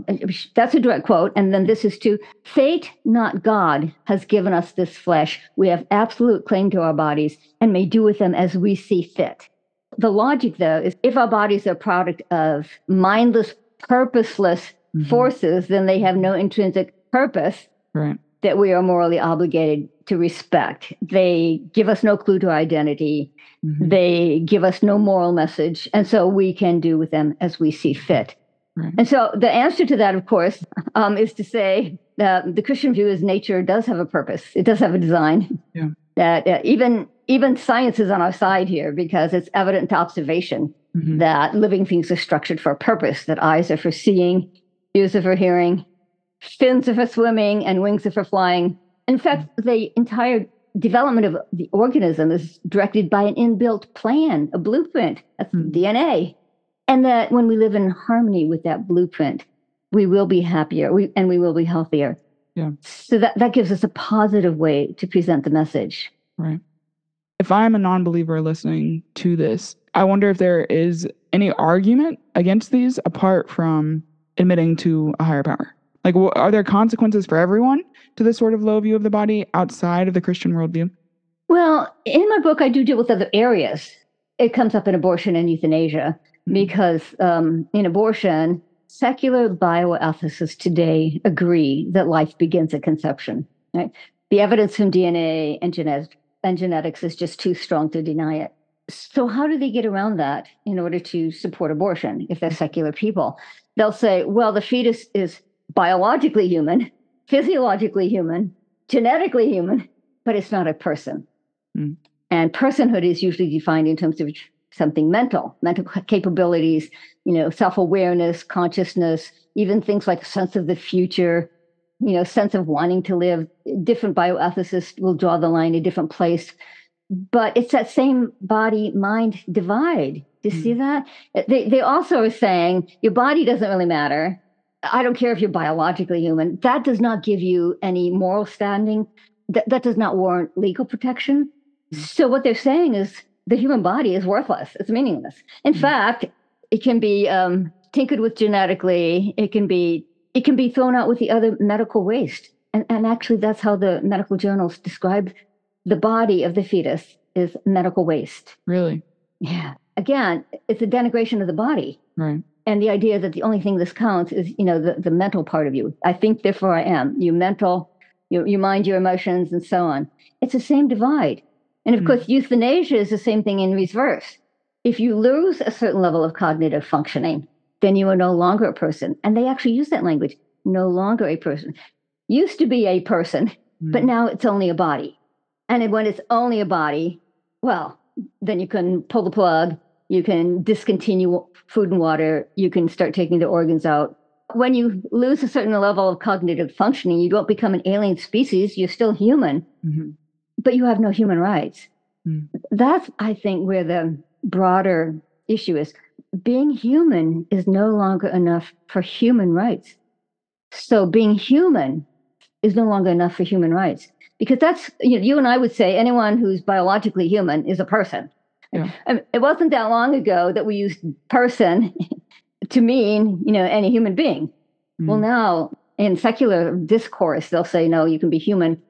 That's a direct quote. And then this is to fate, not God, has given us this flesh. We have absolute claim to our bodies and may do with them as we see fit. The logic, though, is if our bodies are a product of mindless, purposeless mm-hmm. forces, then they have no intrinsic purpose right. that we are morally obligated to respect. They give us no clue to identity. Mm-hmm. They give us no moral message. And so we can do with them as we see fit. Right. And so the answer to that, of course, um, is to say that the Christian view is nature does have a purpose. It does have a design. Yeah. That uh, even even science is on our side here because it's evident to observation mm-hmm. that living things are structured for a purpose. That eyes are for seeing, ears are for hearing, fins are for swimming, and wings are for flying. In fact, the entire development of the organism is directed by an inbuilt plan, a blueprint, that's mm. DNA. And that when we live in harmony with that blueprint, we will be happier we, and we will be healthier. Yeah. So that, that gives us a positive way to present the message. Right. If I'm a non believer listening to this, I wonder if there is any argument against these apart from admitting to a higher power. Like, are there consequences for everyone to this sort of low view of the body outside of the Christian worldview? Well, in my book, I do deal with other areas. It comes up in abortion and euthanasia mm-hmm. because um, in abortion, secular bioethicists today agree that life begins at conception. Right? The evidence from DNA and, genet- and genetics is just too strong to deny it. So, how do they get around that in order to support abortion if they're secular people? They'll say, well, the fetus is biologically human, physiologically human, genetically human, but it's not a person. Mm. And personhood is usually defined in terms of something mental, mental capabilities, you know, self-awareness, consciousness, even things like a sense of the future, you know, sense of wanting to live. Different bioethicists will draw the line a different place. But it's that same body mind divide. Do you mm. see that? They, they also are saying your body doesn't really matter. I don't care if you're biologically human. That does not give you any moral standing. That, that does not warrant legal protection. Mm-hmm. So, what they're saying is the human body is worthless, it's meaningless. In mm-hmm. fact, it can be um, tinkered with genetically, it can be it can be thrown out with the other medical waste. And, and actually, that's how the medical journals describe the body of the fetus is medical waste. Really? Yeah. Again, it's a denigration of the body. Right and the idea that the only thing this counts is you know the, the mental part of you i think therefore i am you mental you, you mind your emotions and so on it's the same divide and of mm. course euthanasia is the same thing in reverse. If you lose a certain level of cognitive functioning then you are no longer a person. And they actually use that language no longer a person. Used to be a person mm. but now it's only a body. And when it's only a body well then you can pull the plug you can discontinue food and water, you can start taking the organs out. When you lose a certain level of cognitive functioning, you don't become an alien species, you're still human, mm-hmm. But you have no human rights. Mm. That's, I think, where the broader issue is. Being human is no longer enough for human rights. So being human is no longer enough for human rights because that's you, know, you and I would say anyone who's biologically human is a person. Yeah. It wasn't that long ago that we used person [LAUGHS] to mean, you know, any human being. Mm. Well, now in secular discourse, they'll say, no, you can be human,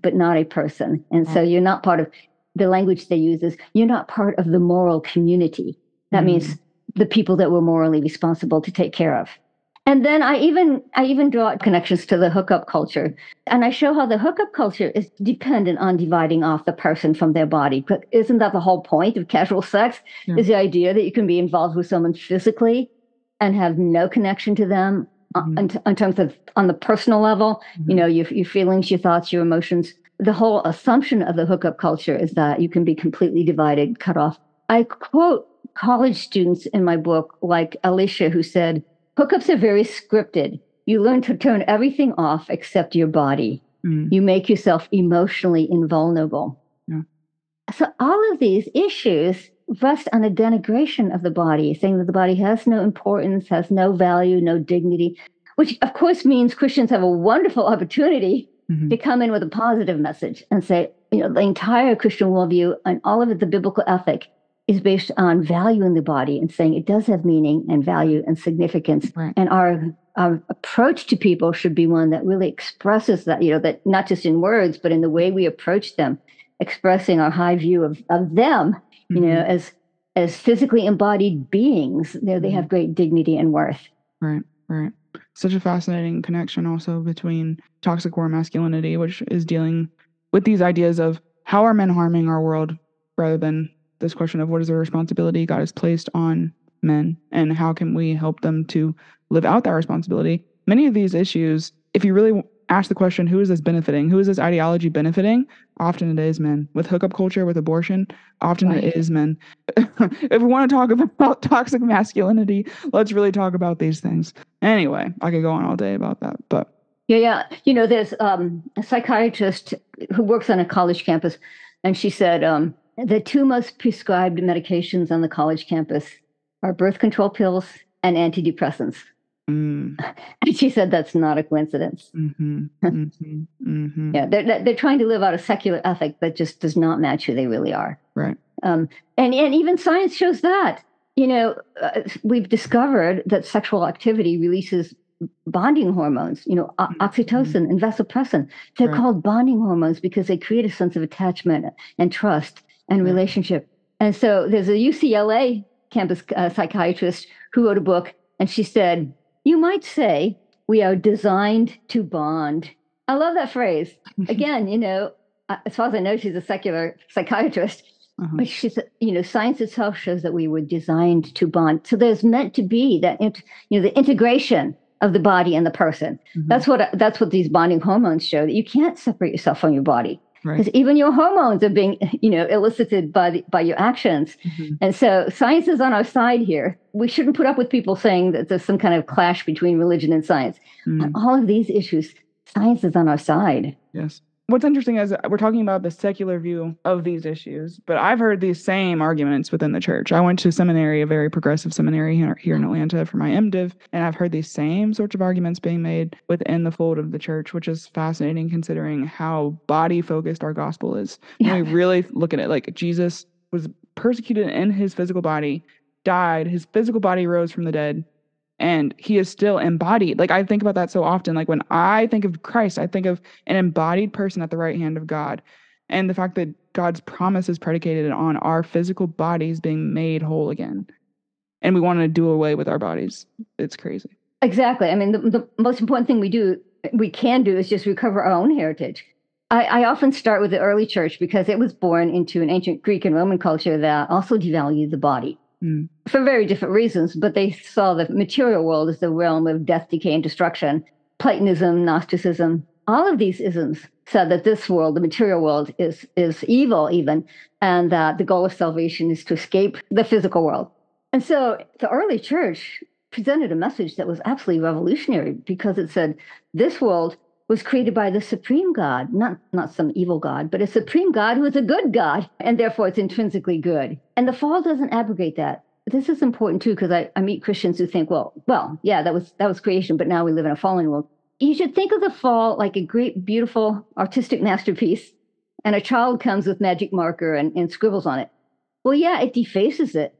but not a person. And so you're not part of the language they use is you're not part of the moral community. That mm. means the people that we're morally responsible to take care of. And then I even I even draw connections to the hookup culture. And I show how the hookup culture is dependent on dividing off the person from their body. But isn't that the whole point of casual sex? Yeah. Is the idea that you can be involved with someone physically and have no connection to them uh, mm-hmm. in, in, terms of on the personal level, mm-hmm. you know, your, your feelings, your thoughts, your emotions. The whole assumption of the hookup culture is that you can be completely divided, cut off. I quote college students in my book, like Alicia, who said, Hookups are very scripted. You learn to turn everything off except your body. Mm. You make yourself emotionally invulnerable. Yeah. So, all of these issues rest on a denigration of the body, saying that the body has no importance, has no value, no dignity, which of course means Christians have a wonderful opportunity mm-hmm. to come in with a positive message and say, you know, the entire Christian worldview and all of it, the biblical ethic is based on valuing the body and saying it does have meaning and value and significance. Right. And our, our approach to people should be one that really expresses that, you know, that not just in words, but in the way we approach them, expressing our high view of, of them, you know, Mhm. as as physically embodied beings. You know, they Mhm. have great dignity and worth. Right, right. Such a fascinating connection also between toxic war masculinity, which is dealing with these ideas of how are men harming our world rather than this question of what is the responsibility God has placed on men and how can we help them to live out that responsibility. Many of these issues, if you really ask the question, who is this benefiting? Who is this ideology benefiting? Often it is men. With hookup culture, with abortion, often Right. it is men. [LAUGHS] if we want to talk about [LAUGHS] toxic masculinity, let's really talk about these things. Anyway, I could go on all day about that, but Yeah, yeah. You know, there's um, a psychiatrist who works on a college campus, and she said um, the two most prescribed medications on the college campus are birth control pills and antidepressants. Mm, [LAUGHS] And she said that's not a coincidence. hmm [LAUGHS] hmm hmm Yeah, they're they're trying to live out a secular ethic that just does not match who they really are. right. Um, and and even science shows that. You know, uh, we've discovered that sexual activity releases bonding hormones. You know, o- Mhm. oxytocin and vasopressin. They're Right. called bonding hormones because they create a sense of attachment and trust and relationship. And so there's a UCLA campus uh, psychiatrist who wrote a book, and she said, "You might say we are designed to bond." I love that phrase. Again, you know, uh, as far as I know, she's a secular psychiatrist. Uh-huh. But she said, you know, science itself shows that we were designed to bond. So there's meant to be that, you know, the integration of the body and the person. Mhm. That's what that's what these bonding hormones show. That you can't separate yourself from your body right. because even your hormones are being, you know, elicited by the, by your actions. Mhm. And so science is on our side here. We shouldn't put up with people saying that there's some kind of clash between religion and science. Mm. On all of these issues, science is on our side. Yes. What's interesting is we're talking about the secular view of these issues, but I've heard these same arguments within the church. I went to seminary, a very progressive seminary here, here in Atlanta for my MDiv, and I've heard these same sorts of arguments being made within the fold of the church, which is fascinating considering how body focused our gospel is. When we really look at it, like Jesus was persecuted in his physical body, died, his physical body rose from the dead, and he is still embodied. Like I think about that so often. Like when I think of Christ, I think of an embodied person at the right hand of God. And the fact that God's promise is predicated on our physical bodies being made whole again. And we want to do away with our bodies. It's crazy. Exactly. I mean, the, the most important thing we do, we can do, is just recover our own heritage. I, I often start with the early church because it was born into an ancient Greek and Roman culture that also devalued the body Mm. for very different reasons. But they saw the material world as the realm of death, decay, and destruction. Platonism, Gnosticism, all of these isms said that this world, the material world, is is evil, even, and that the goal of salvation is to escape the physical world. And so the early church presented a message that was absolutely revolutionary because it said this world was created by the supreme God, not, not some evil God, but a supreme God who is a good God, and therefore it's intrinsically good. And the fall doesn't abrogate that. This is important too, because I, I meet Christians who think, well, well, yeah, that was that was creation, but now we live in a fallen world. You should think of the fall like a great, beautiful artistic masterpiece, and a child comes with magic marker and, and scribbles on it. Well, yeah, it defaces it,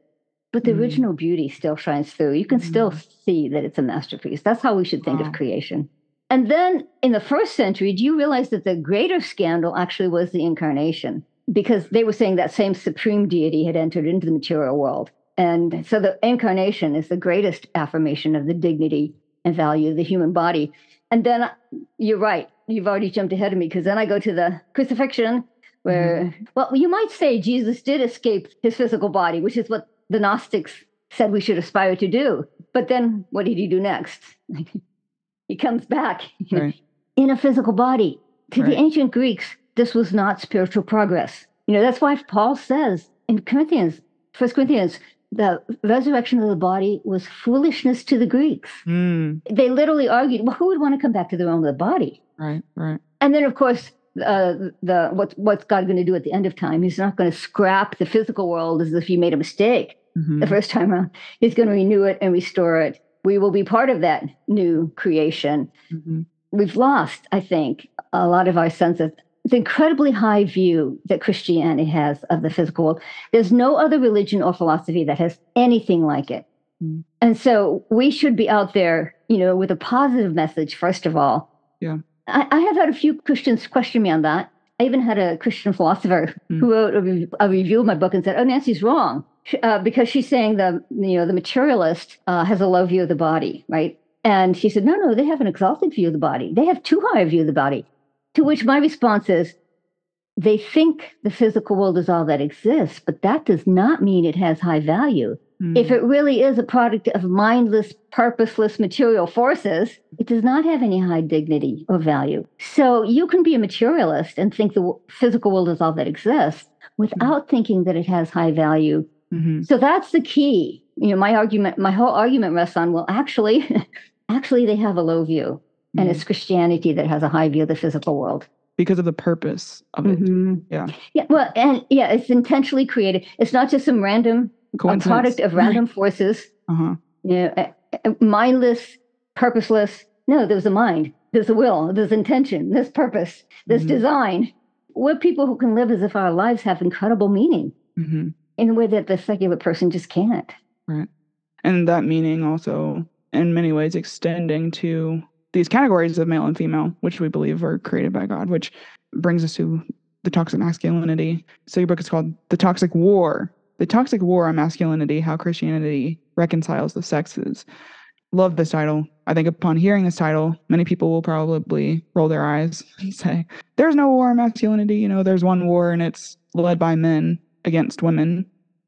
but the Mhm. original beauty still shines through. You can still see that it's a masterpiece. That's how we should think Wow. of creation. And then in the first century, do you realize that the greater scandal actually was the incarnation? Because they were saying that same supreme deity had entered into the material world. And so the incarnation is the greatest affirmation of the dignity and value of the human body. And then you're right, you've already jumped ahead of me because then I go to the crucifixion, where, mm-hmm. well, you might say Jesus did escape his physical body, which is what the Gnostics said we should aspire to do. But then what did he do next? [LAUGHS] he comes back [LAUGHS] Right. in a physical body. To Right. the ancient Greeks, this was not spiritual progress. You know, that's why Paul says in Corinthians, First Corinthians, the resurrection of the body was foolishness to the Greeks. Mm. They literally argued, well, who would want to come back to the realm of the body? Right, right. And then, of course, uh, the what, what's God going to do at the end of time? He's not going to scrap the physical world as if he made a mistake Mhm. the first time around. He's going to renew it and restore it. We will be part of that new creation. Mhm. We've lost, I think, a lot of our sense of the incredibly high view that Christianity has of the physical world. There's no other religion or philosophy that has anything like it. Mm. And so we should be out there, you know, with a positive message, first of all. Yeah. I, I have had a few Christians question me on that. I even had a Christian philosopher mm. who wrote a, re- a, review of my book and said, "Oh, Nancy's wrong uh, because she's saying the you know the materialist uh, has a low view of the body, right?" And she said, "No, no, they have an exalted view of the body. They have too high a view of the body." To which my response is, they think the physical world is all that exists, but that does not mean it has high value. Mm. If it really is a product of mindless, purposeless material forces, it does not have any high dignity or value. So you can be a materialist and think the physical world is all that exists without mm. thinking that it has high value. Mm-hmm. So that's the key. You know, my argument, my whole argument rests on well, actually, [LAUGHS] actually, they have a low view, mm. and it's Christianity that has a high view of the physical world because of the purpose of it. Mm-hmm. Yeah. Yeah. Well, and yeah, it's intentionally created. It's not just some random product of random forces. Uh-huh. You know, mindless, purposeless. No, there's a mind, there's a will, there's intention, there's purpose, there's mm-hmm. design. We're people who can live as if our lives have incredible meaning mm-hmm. In a way that the secular person just can't. Right. And that meaning also, in many ways, extending to these categories of male and female, which we believe are created by God, which brings us to the toxic masculinity. So your book is called The Toxic War the Toxic War on Masculinity How Christianity Reconciles the Sexes. Love this title. I think upon hearing this title, many people will probably roll their eyes [LAUGHS] and say, There's no war on masculinity. You know, there's one war and it's led by men against women.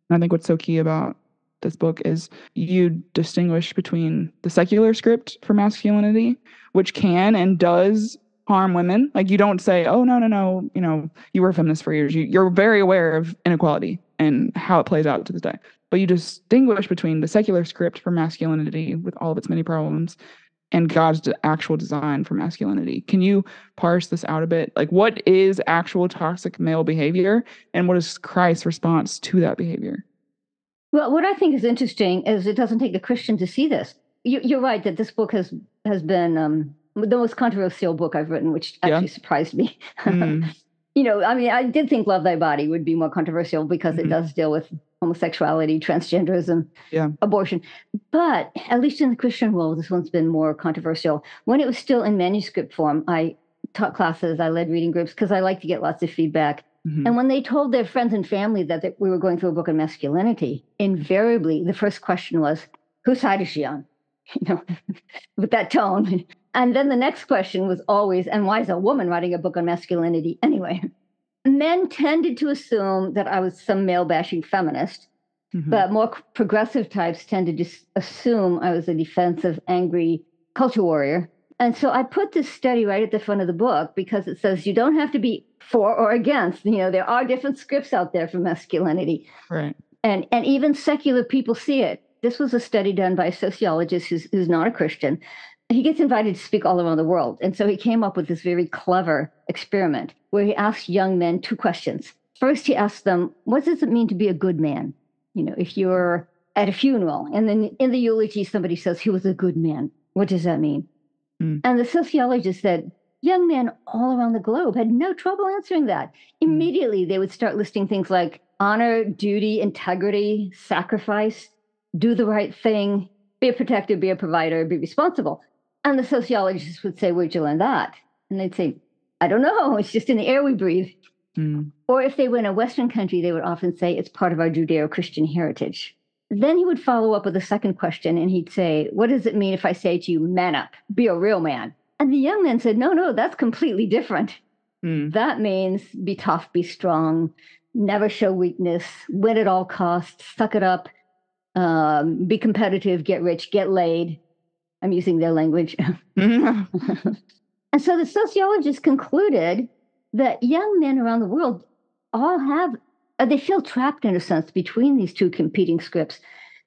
And I think what's so key about this book is you distinguish between the secular script for masculinity, which can and does harm women. Like you don't say, "Oh no, no, no," you know, you were a feminist for years. You, you're very aware of inequality and how it plays out to this day. But you distinguish between the secular script for masculinity with all of its many problems and God's actual design for masculinity. Can you parse this out a bit? Like, what is actual toxic male behavior, and what is Christ's response to that behavior? Well, what I think is interesting is it doesn't take a Christian to see this. You, are right that this book has has been um, the most controversial book I've written, which actually yeah. surprised me. Mm. [LAUGHS] you know, I mean, I did think Love Thy Body would be more controversial because mm-hmm. it does deal with homosexuality, transgenderism, yeah. abortion. But at least in the Christian world, this one's been more controversial. When it was still in manuscript form, I taught classes, I led reading groups because I like to get lots of feedback. Mm-hmm. And when they told their friends and family that, that we were going through a book on masculinity, invariably the first question was, whose side is she on? [LAUGHS] You know, with that tone. And then the next question was always, and why is a woman writing a book on masculinity anyway? Men tended to assume that I was some male bashing feminist, mm-hmm. but more progressive types tended to assume I was a defensive, angry culture warrior. And so I put this study right at the front of the book because it says you don't have to be for or against. You know, there are different scripts out there for masculinity. Right. And and even secular people see it. This was a study done by a sociologist who's, who's not a Christian he gets invited to speak all around the world. And so he came up with this very clever experiment where he asked young men two questions. First, he asked them, What does it mean to be a good man? You know, if you're at a funeral and then in the eulogy, somebody says he was a good man, what does that mean? Mm. And the sociologist said, Young men all around the globe had no trouble answering that. Hmm. Immediately, they would start listing things like honor, duty, integrity, sacrifice, do the right thing, be a protector, be a provider, be responsible. And the sociologists would say, Where'd you learn that? And they'd say, I don't know. It's just in the air we breathe. Mm. Or if they were in a Western country, they would often say, It's part of our Judeo Christian heritage. Then he would follow up with a second question and he'd say, What does it mean if I say to you, man up, be a real man? And the young man said, No, no, that's completely different. Mm. That means be tough, be strong, never show weakness, win at all costs, suck it up, um, be competitive, get rich, get laid, I'm using their language. [LAUGHS] and so the sociologists concluded that young men around the world all have, uh, they feel trapped in a sense between these two competing scripts,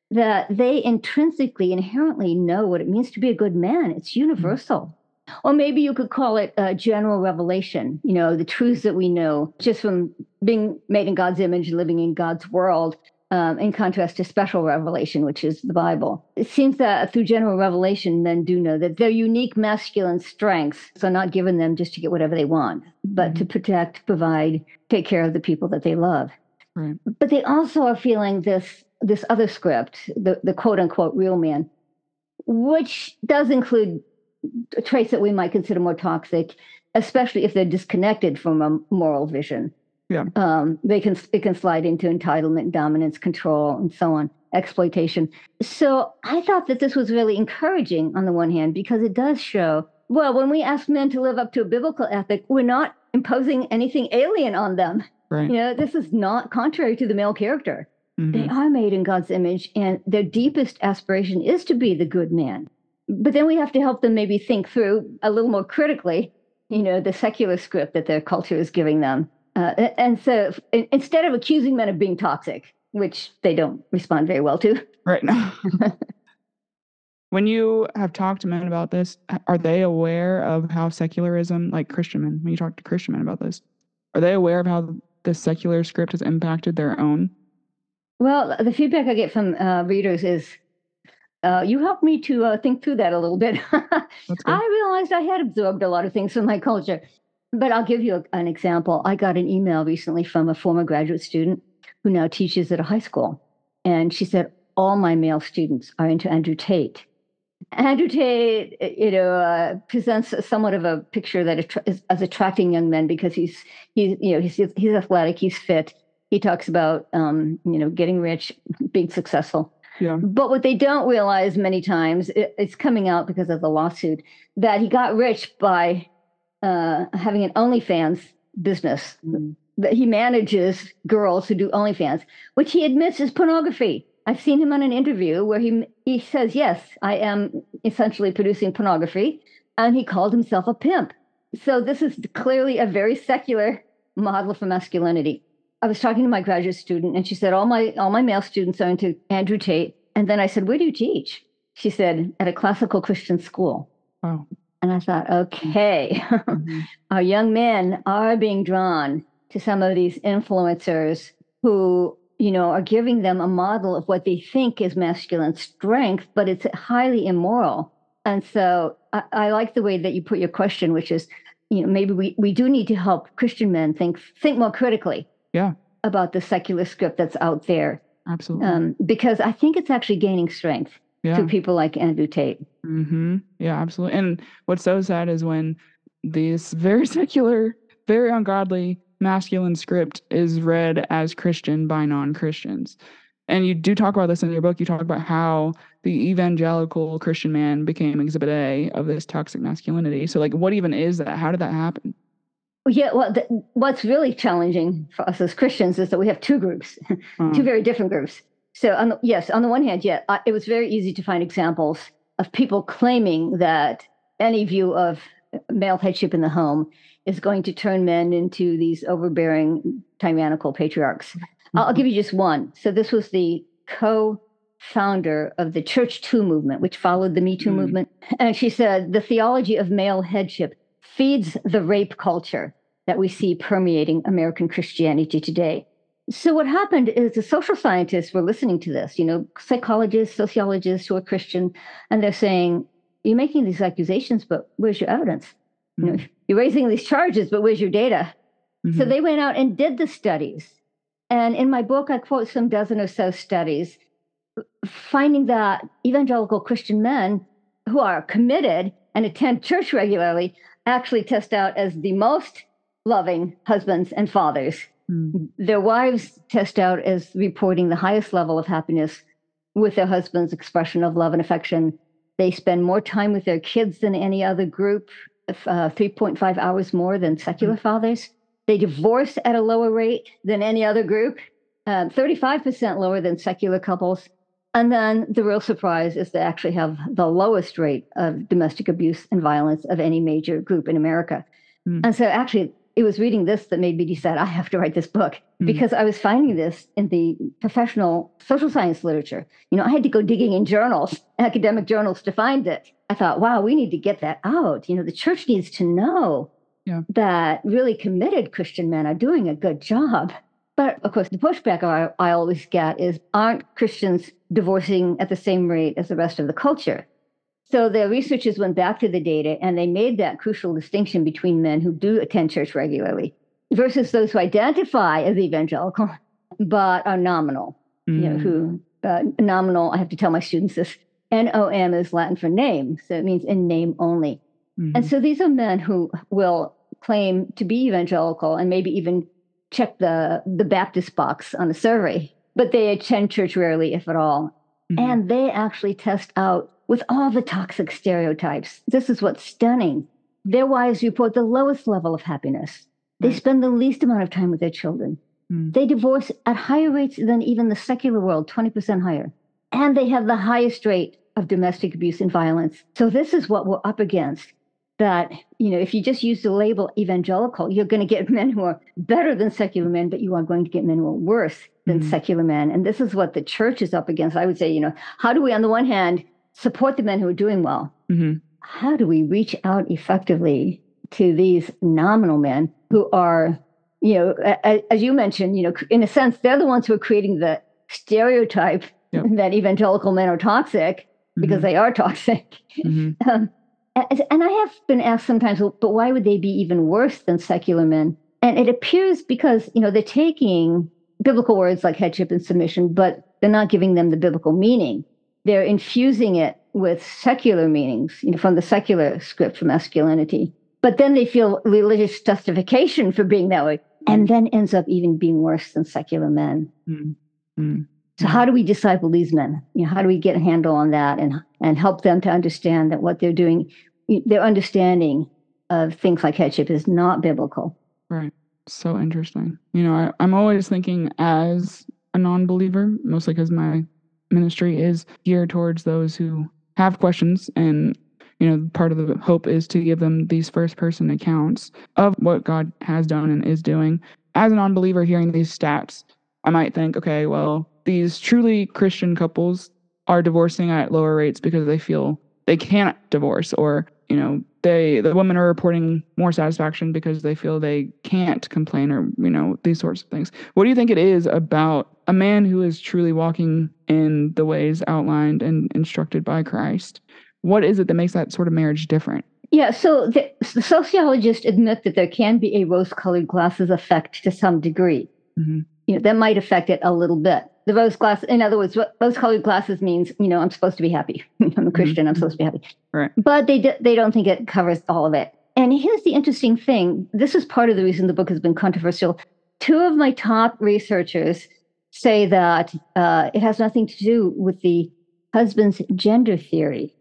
that they intrinsically, inherently know what it means to be a good man. It's universal. Or maybe you could call it a general revelation, you know, the truths that we know just from being made in God's image, living in God's world, um, in contrast to special revelation, which is the Bible. It seems that through general revelation, men do know that their unique masculine strengths are not given them just to get whatever they want, but mm-hmm. to protect, provide, take care of the people that they love. Right. But they also are feeling this this other script, the, the quote unquote real man, which does include traits that we might consider more toxic, especially if they're disconnected from a moral vision. Yeah. Um, they can it can slide into entitlement, dominance, control, and so on, exploitation. So I thought that this was really encouraging on the one hand because it does show. Well, when we ask men to live up to a biblical ethic, we're not imposing anything alien on them. Right. You know, this is not contrary to the male character. Mm-hmm. They are made in God's image, and their deepest aspiration is to be the good man. But then we have to help them maybe think through a little more critically, you know, the secular script that their culture is giving them uh, and so instead of accusing men of being toxic, which they don't respond very well to. Right now. [LAUGHS] [LAUGHS] when you have talked to men about this, are they aware of how secularism, like Christian men, when you talk to Christian men about this, are they aware of how the secular script has impacted their own? Well, the feedback I get from uh, readers is uh, you helped me to uh, think through that a little bit. [LAUGHS] I realized I had absorbed a lot of things from my culture. But I'll give you an example. I got an email recently from a former graduate student who now teaches at a high school. And she said, All my male students are into Andrew Tate. Andrew Tate, you know, uh, presents somewhat of a picture that attra- is, as attracting young men because he's he's you know he's he's athletic, he's fit. He talks about um, you know getting rich, being successful. Yeah. But what they don't realize many times, it, it's coming out because of the lawsuit, that he got rich by uh, having an OnlyFans business. Mm. That he manages girls who do OnlyFans, which he admits is pornography. I've seen him on an interview where he he says, "Yes, I am essentially producing pornography," and he called himself a pimp. So this is clearly a very secular model for masculinity. I was talking to my graduate student, and she said, "All my all my male students are into Andrew Tate." And then I said, "Where do you teach?" She said, "At a classical Christian school." Wow. And I thought, okay, mm-hmm. [LAUGHS] our young men are being drawn to some of these influencers who, you know, are giving them a model of what they think is masculine strength, but it's highly immoral. And so I, I like the way that you put your question, which is, you know, maybe we, we do need to help Christian men think think more critically. Yeah. About the secular script that's out there. Absolutely. Um, because I think it's actually gaining strength yeah. to people like Andrew Tate. Mm-hmm. Yeah, absolutely. And what's so sad is when this very [LAUGHS] secular, very ungodly masculine script is read as Christian by non Christians. And you do talk about this in your book. You talk about how the evangelical Christian man became exhibit A of this toxic masculinity. So, like, what even is that? How did that happen? Yeah, well, the, what's really challenging for us as Christians is that we have two groups, [LAUGHS] uh-huh. two very different groups. So, on the, yes, on the one hand, yeah, I, it was very easy to find examples of people claiming that any view of male headship in the home is going to turn men into these overbearing, tyrannical patriarchs. Mm-hmm. I'll, I'll give you just one. So, this was the co founder of the Church Too movement, which followed the Me Too mm. movement. And she said the theology of male headship feeds the rape culture that we see permeating American Christianity today. So what happened is the social scientists were listening to this, you know, psychologists, sociologists who are Christian, and they're saying, You're making these accusations, but where's your evidence? Mm-hmm. You know, mm-hmm. [LAUGHS] you're raising these charges, but where's your data? Mm-hmm. So they went out and did the studies. And in my book, I quote some dozen or so studies, finding that evangelical Christian men who are committed and attend church regularly actually test out as the most loving husbands and fathers Mm. Their wives test out as reporting the highest level of happiness with their husband's expression of love and affection. They spend more time with their kids than any other group, uh, 3.5 hours more than secular mm. fathers. They divorce at a lower rate than any other group, uh, 35% lower than secular couples. And then the real surprise is they actually have the lowest rate of domestic abuse and violence of any major group in America. Mm. And so, actually, it was reading this that made me decide I have to write this book mm-hmm. because I was finding this in the professional social science literature. You know, I had to go digging in journals, [LAUGHS] academic journals to find it. I thought, wow, we need to get that out. You know, the church needs to know yeah. that really committed Christian men are doing a good job. But of course, the pushback I, I always get is aren't Christians divorcing at the same rate as the rest of the culture? So the researchers went back to the data and they made that crucial distinction between men who do attend church regularly versus those who identify as evangelical [LAUGHS] but are nominal. Mm. You know, who uh, nominal. I have to tell my students this. N O M is Latin for name, so it means in name only. Mm-hmm. And so these are men who will claim to be evangelical and maybe even check the the Baptist box on the survey, but they attend church rarely, if at all. Mm-hmm. And they actually test out with all the toxic stereotypes. This is what's stunning. Their wives report the lowest level of happiness. They spend the least amount of time with their children. Mm. They divorce at higher rates than even the secular world, 20% higher. And they have the highest rate of domestic abuse and violence. So this is what we're up against. That, you know, if you just use the label evangelical, you're going to get [LAUGHS] men who are better than secular men, but you are going to get men who are worse than mm. secular men. And this is what the church is up against. I would say, you know, how do we, on the one hand, support the men who are doing well. Mm-hmm. How do we reach out effectively to these nominal men who are, you know, as you mentioned, you know, in a sense, they're the ones who are creating the stereotype yep. [LAUGHS] that evangelical men are toxic mm-hmm. because they are toxic. Mm-hmm. [LAUGHS] Um, and I have been asked sometimes, but why would they be even worse than secular men? And it appears because, you know, they're taking biblical words like headship and submission, but they're not giving them the biblical meaning they're infusing it with secular meanings, you know, from the secular script for masculinity. But then they feel religious justification for being that way, and then ends up even being worse than secular men. Mm-hmm. So how do we disciple these men? You know, how do we get a handle on that and and help them to understand that what they're doing, their understanding of things like headship is not biblical. Right. So interesting. You know, I, I'm always thinking as a non-believer, mostly because my ministry is geared towards those who have questions and you know part of the hope is to give them these first person accounts of what god has done and is doing. As a non-believer hearing these stats i might think okay well these truly christian couples are divorcing at lower rates because they feel they can't divorce or you know they the women are reporting more satisfaction because they feel they can't complain or you know these sorts of things. What do you think it is about a man who is truly walking in the ways outlined and instructed by christ? What is it that makes that sort of marriage different? Yeah so the, the sociologists admit that there can be a rose colored glasses effect to some degree. Mm-hmm. you know that might affect it a little bit the rose glass in other words what rose colored glasses means you know i'm supposed to be happy. [LAUGHS] I'm a christian mm-hmm. i'm supposed to be happy. Right. But they d- they don't think it covers all of it. And here's the interesting thing. This is part of the reason the book has been controversial. Two of my top researchers say that uh, it has nothing to do with the husband's gender theory.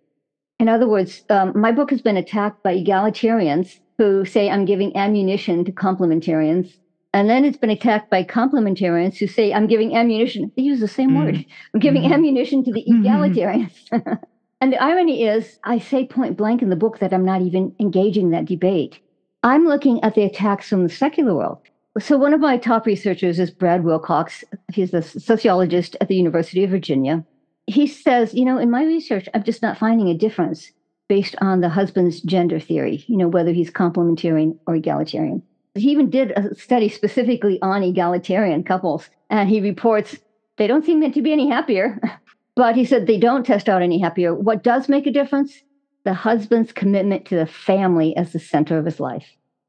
In other words um, my book has been attacked by egalitarians who say i'm giving ammunition to complementarians and then it's been attacked by complementarians who say, I'm giving ammunition. They use the same mm. word. I'm giving mm. ammunition to the mm-hmm. egalitarians. [LAUGHS] and the irony is, I say point blank in the book that I'm not even engaging that debate. I'm looking at the attacks from the secular world. So, one of my top researchers is Brad Wilcox. He's a sociologist at the University of Virginia. He says, you know, in my research, I'm just not finding a difference based on the husband's gender theory, you know, whether he's complementarian or egalitarian. He even did a study specifically on egalitarian couples, and he reports they don't seem to be any happier. [LAUGHS] But he said they don't test out any happier. What does make a difference? The husband's commitment to the family as the center of his life.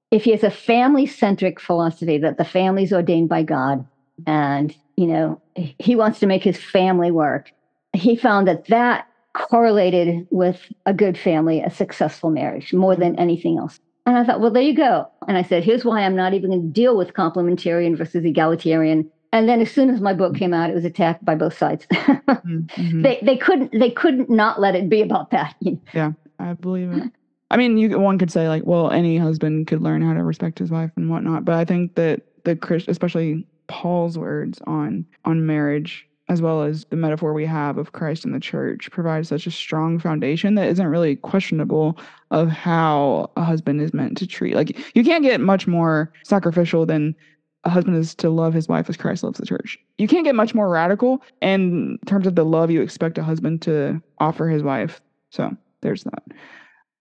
If he has a family centric philosophy that the family is ordained by God and, you know, he wants to make his family work, he found that that correlated with a good family, a successful marriage more than anything else. And I thought, well, there you go. And I said, here's why I'm not even going to deal with complementarian versus egalitarian. And then as soon as my book came out, it was attacked by both sides. [LAUGHS] mm-hmm. They they couldn't they couldn't not let it be about that. [LAUGHS] Yeah, I believe it. I mean, you one could say like, well, any husband could learn how to respect his wife and whatnot, but I think that the Christ, especially Paul's words on on marriage as well as the metaphor we have of Christ and the church provides such a strong foundation that isn't really questionable of how a husband is meant to treat. Like you can't get much more sacrificial than a husband is to love his wife as Christ loves the church. You can't get much more radical in terms of the love you expect a husband to offer his wife. So there's that.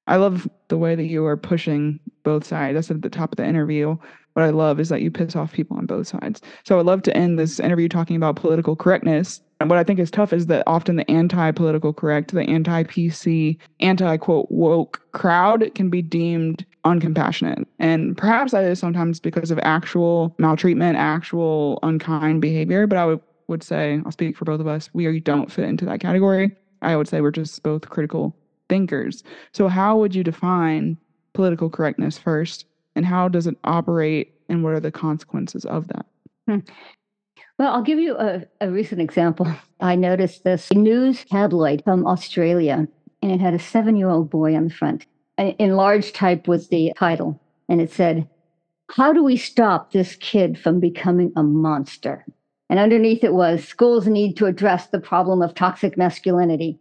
I love the way that you are pushing both sides. I said at the top of the interview. What I love is that you piss off people on both sides. So I'd love to end this interview talking about political correctness. And what I think is tough is that often the anti political correct, the anti PC, anti quote woke crowd can be deemed uncompassionate. And perhaps that is sometimes because of actual maltreatment, actual unkind behavior. But I would, would say, I'll speak for both of us, we don't fit into that category. I would say we're just both critical thinkers. So, how would you define political correctness first? And how does it operate? And what are the consequences of that? Hmm. Well, I'll give you a, a recent example. I noticed this news tabloid from Australia, and it had a seven year old boy on the front. In large type was the title, and it said, How do we stop this kid from becoming a monster? And underneath it was, Schools need to address the problem of toxic masculinity.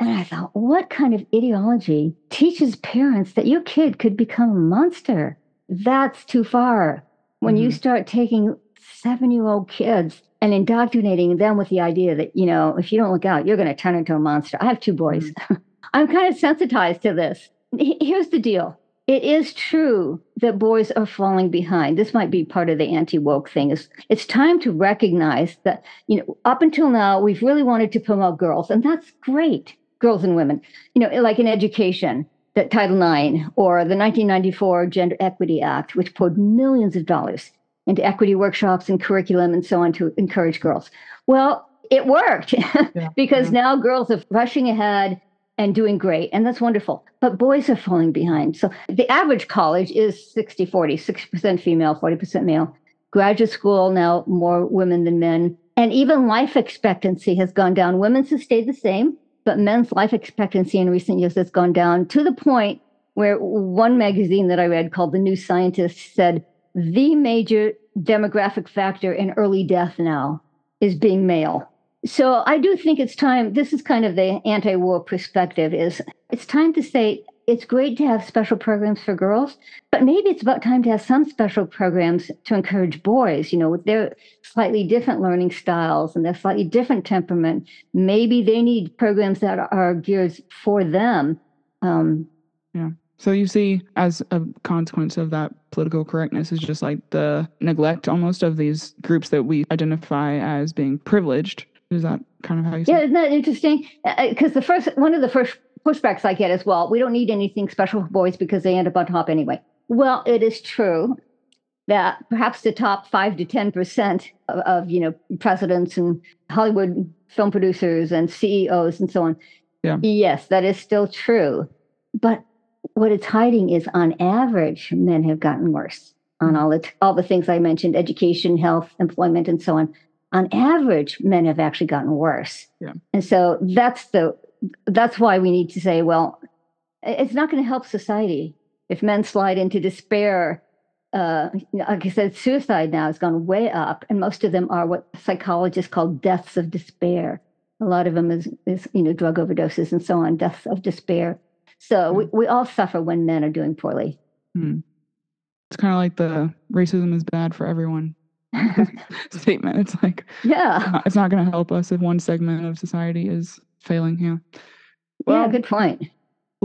And I thought, what kind of ideology teaches parents that your kid could become a monster? That's too far. When mm-hmm. you start taking seven year old kids and indoctrinating them with the idea that, you know, if you don't look out, you're going to turn into a monster. I have two boys. Mm-hmm. [LAUGHS] I'm kind of sensitized to this. Here's the deal it is true that boys are falling behind. This might be part of the anti-woke thing. Is it's time to recognize that, you know, up until now, we've really wanted to promote girls, and that's great girls and women, you know, like in education, that Title IX or the 1994 Gender Equity Act, which poured millions of dollars into equity workshops and curriculum and so on to encourage girls. Well, it worked [LAUGHS] yeah. because yeah. now girls are rushing ahead and doing great, and that's wonderful. But boys are falling behind. So the average college is 60 40, 60% female, 40% male. Graduate school now more women than men. And even life expectancy has gone down. Women's has stayed the same, but men's life expectancy in recent years has gone down to the point where one magazine that I read called The New Scientist said the major demographic factor in early death now is being male. So I do think it's time. This is kind of the anti-war perspective. Is it's time to say it's great to have special programs for girls, but maybe it's about time to have some special programs to encourage boys, you know, with their slightly different learning styles and their slightly different temperament. Maybe they need programs that are geared for them. Um, yeah. So you see, as a consequence of that political correctness, is just like the neglect almost of these groups that we identify as being privileged. Is that kind of how you? Yeah, isn't that interesting? Because uh, the first one of the first pushbacks I get as well. We don't need anything special for boys because they end up on top anyway. Well, it is true that perhaps the top five to ten percent of, of, you know presidents and Hollywood film producers and CEOs and so on. Yeah. Yes, that is still true. But what it's hiding is on average, men have gotten worse on all the all the things I mentioned, education, health, employment, and so on. On average, men have actually gotten worse. Yeah. And so that's the that's why we need to say, well, it's not going to help society if men slide into despair. Uh, like I said, suicide now has gone way up, and most of them are what psychologists call deaths of despair. A lot of them is, is you know, drug overdoses and so on, deaths of despair. So mm. we, we all suffer when men are doing poorly. Mm. It's kind of like the racism is bad for everyone [LAUGHS] [LAUGHS] statement. It's like, yeah, it's not going to help us if one segment of society is failing. Yeah. Well, yeah, good point.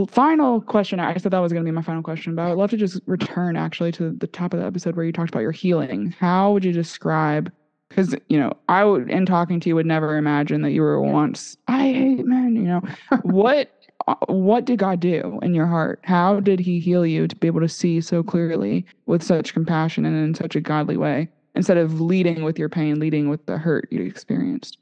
Final question. I said that was going to be my final question, but I would love to just return actually to the top of the episode where you talked about your healing. How would you describe? Because you know, I would in talking to you would never imagine that you were once. I hate men. You know, [LAUGHS] what uh, what did God do in your heart? How did He heal you to be able to see so clearly with such compassion and in such a godly way, instead of leading with your pain, leading with the hurt you experienced?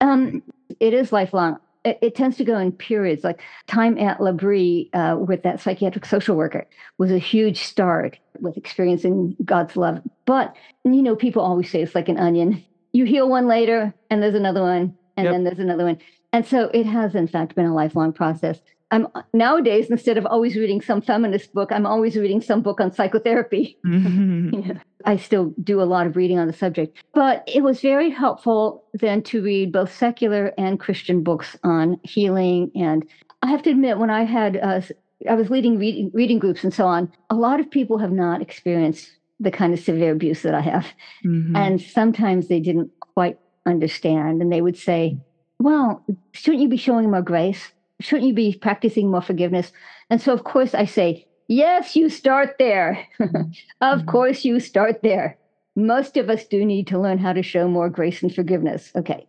Um, it is lifelong. It, it, tends to go in periods. Like time at L'Abri uh, with that psychiatric social worker was a huge start with experiencing God's love. But you know, people always say it's like an onion. You heal one later, and there's another one, and yep. then there's another one. And so it has, in fact, been a lifelong process. I'm nowadays instead of always reading some feminist book, I'm always reading some book on psychotherapy. [LAUGHS] [LAUGHS] Mm-hmm. I still do a lot of reading on the subject, but it was very helpful then to read both secular and Christian books on healing. And I have to admit, when I had uh, I was leading reading, reading groups and so on, a lot of people have not experienced the kind of severe abuse that I have, mm-hmm. and sometimes they didn't quite understand, and they would say, "Well, shouldn't you be showing more grace?" Shouldn't you be practicing more forgiveness? And so, of course, I say, yes, you start there. [LAUGHS] of mm-hmm. course, you start there. Most of us do need to learn how to show more grace and forgiveness. Okay.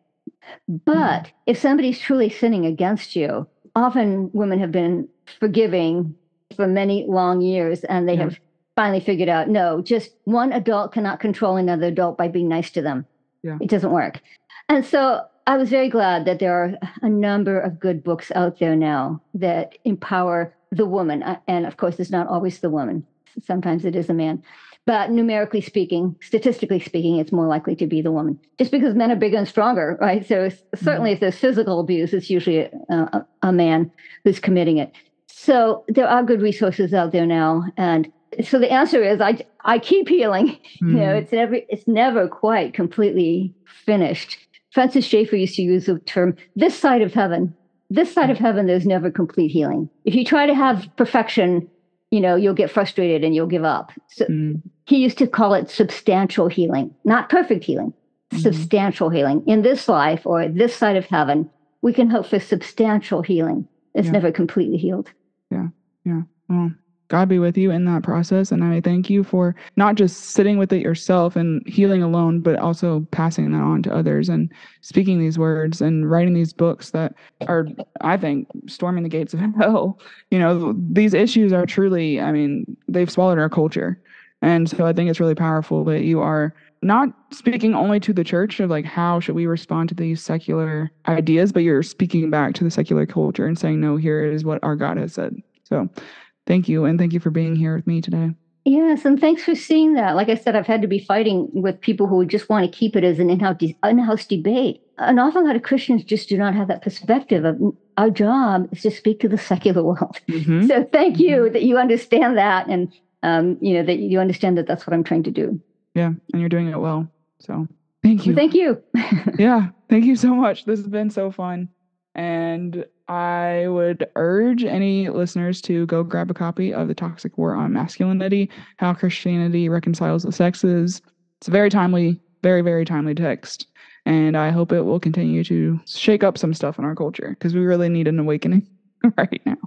But mm-hmm. if somebody's truly sinning against you, often women have been forgiving for many long years and they yeah. have finally figured out no, just one adult cannot control another adult by being nice to them. Yeah. It doesn't work. And so I was very glad that there are a number of good books out there now that empower the woman. Uh, and of course, it's not always the woman, sometimes it is a man. But numerically speaking, statistically speaking, it's more likely to be the woman, just because men are bigger and stronger, right? So certainly, mm-hmm. if there's physical abuse, it's usually a, a, a man who's committing it. So there are good resources out there now, and so the answer is I I keep healing. Mm-hmm. [LAUGHS] You know, mm-hmm. it's never it's never quite completely finished. Francis Schaeffer used to use the term this side of heaven. This side of heaven, there's never complete healing. If you try to have perfection, you know, you'll get frustrated and you'll give up. So mm. he used to call it substantial healing, not perfect healing, mm. substantial healing. In this life or this side of heaven, we can hope for substantial healing. It's yeah. never completely healed. Yeah. Yeah. Well, God be with you in that process. And I thank you for not just sitting with it yourself and healing alone, but also passing that on to others and speaking these words and writing these books that are, I think, storming the gates of [LAUGHS] hell. You know, these issues are truly, I mean, they've swallowed our culture. And so I think it's really powerful that you are not speaking only to the church of like how should we respond to these secular ideas, but you're speaking back to the secular culture and saying, no, here is what our God has said. So Thank you. And thank you for being here with me today. Yes, and thanks for seeing that. Like I said, I've had to be fighting with people who just want to keep it as an in-house, in-house debate. An awful lot of Christians just do not have that perspective of our job is to speak to the secular [LAUGHS] world. Mm-hmm. So thank you mm-hmm. that you understand that, and um, you know that you understand that that's what I'm trying to do. Yeah, and you're doing it well. So thank you. Well, thank you. [LAUGHS] yeah, thank you [LAUGHS] so much. This has been so fun, and I would urge any listeners to go grab a copy of The Toxic War on Masculinity How Christianity Reconciles the Sexes. It's a very timely, very, very timely text. And I hope it will continue to shake up some stuff in our culture because we really need an awakening [LAUGHS] right now.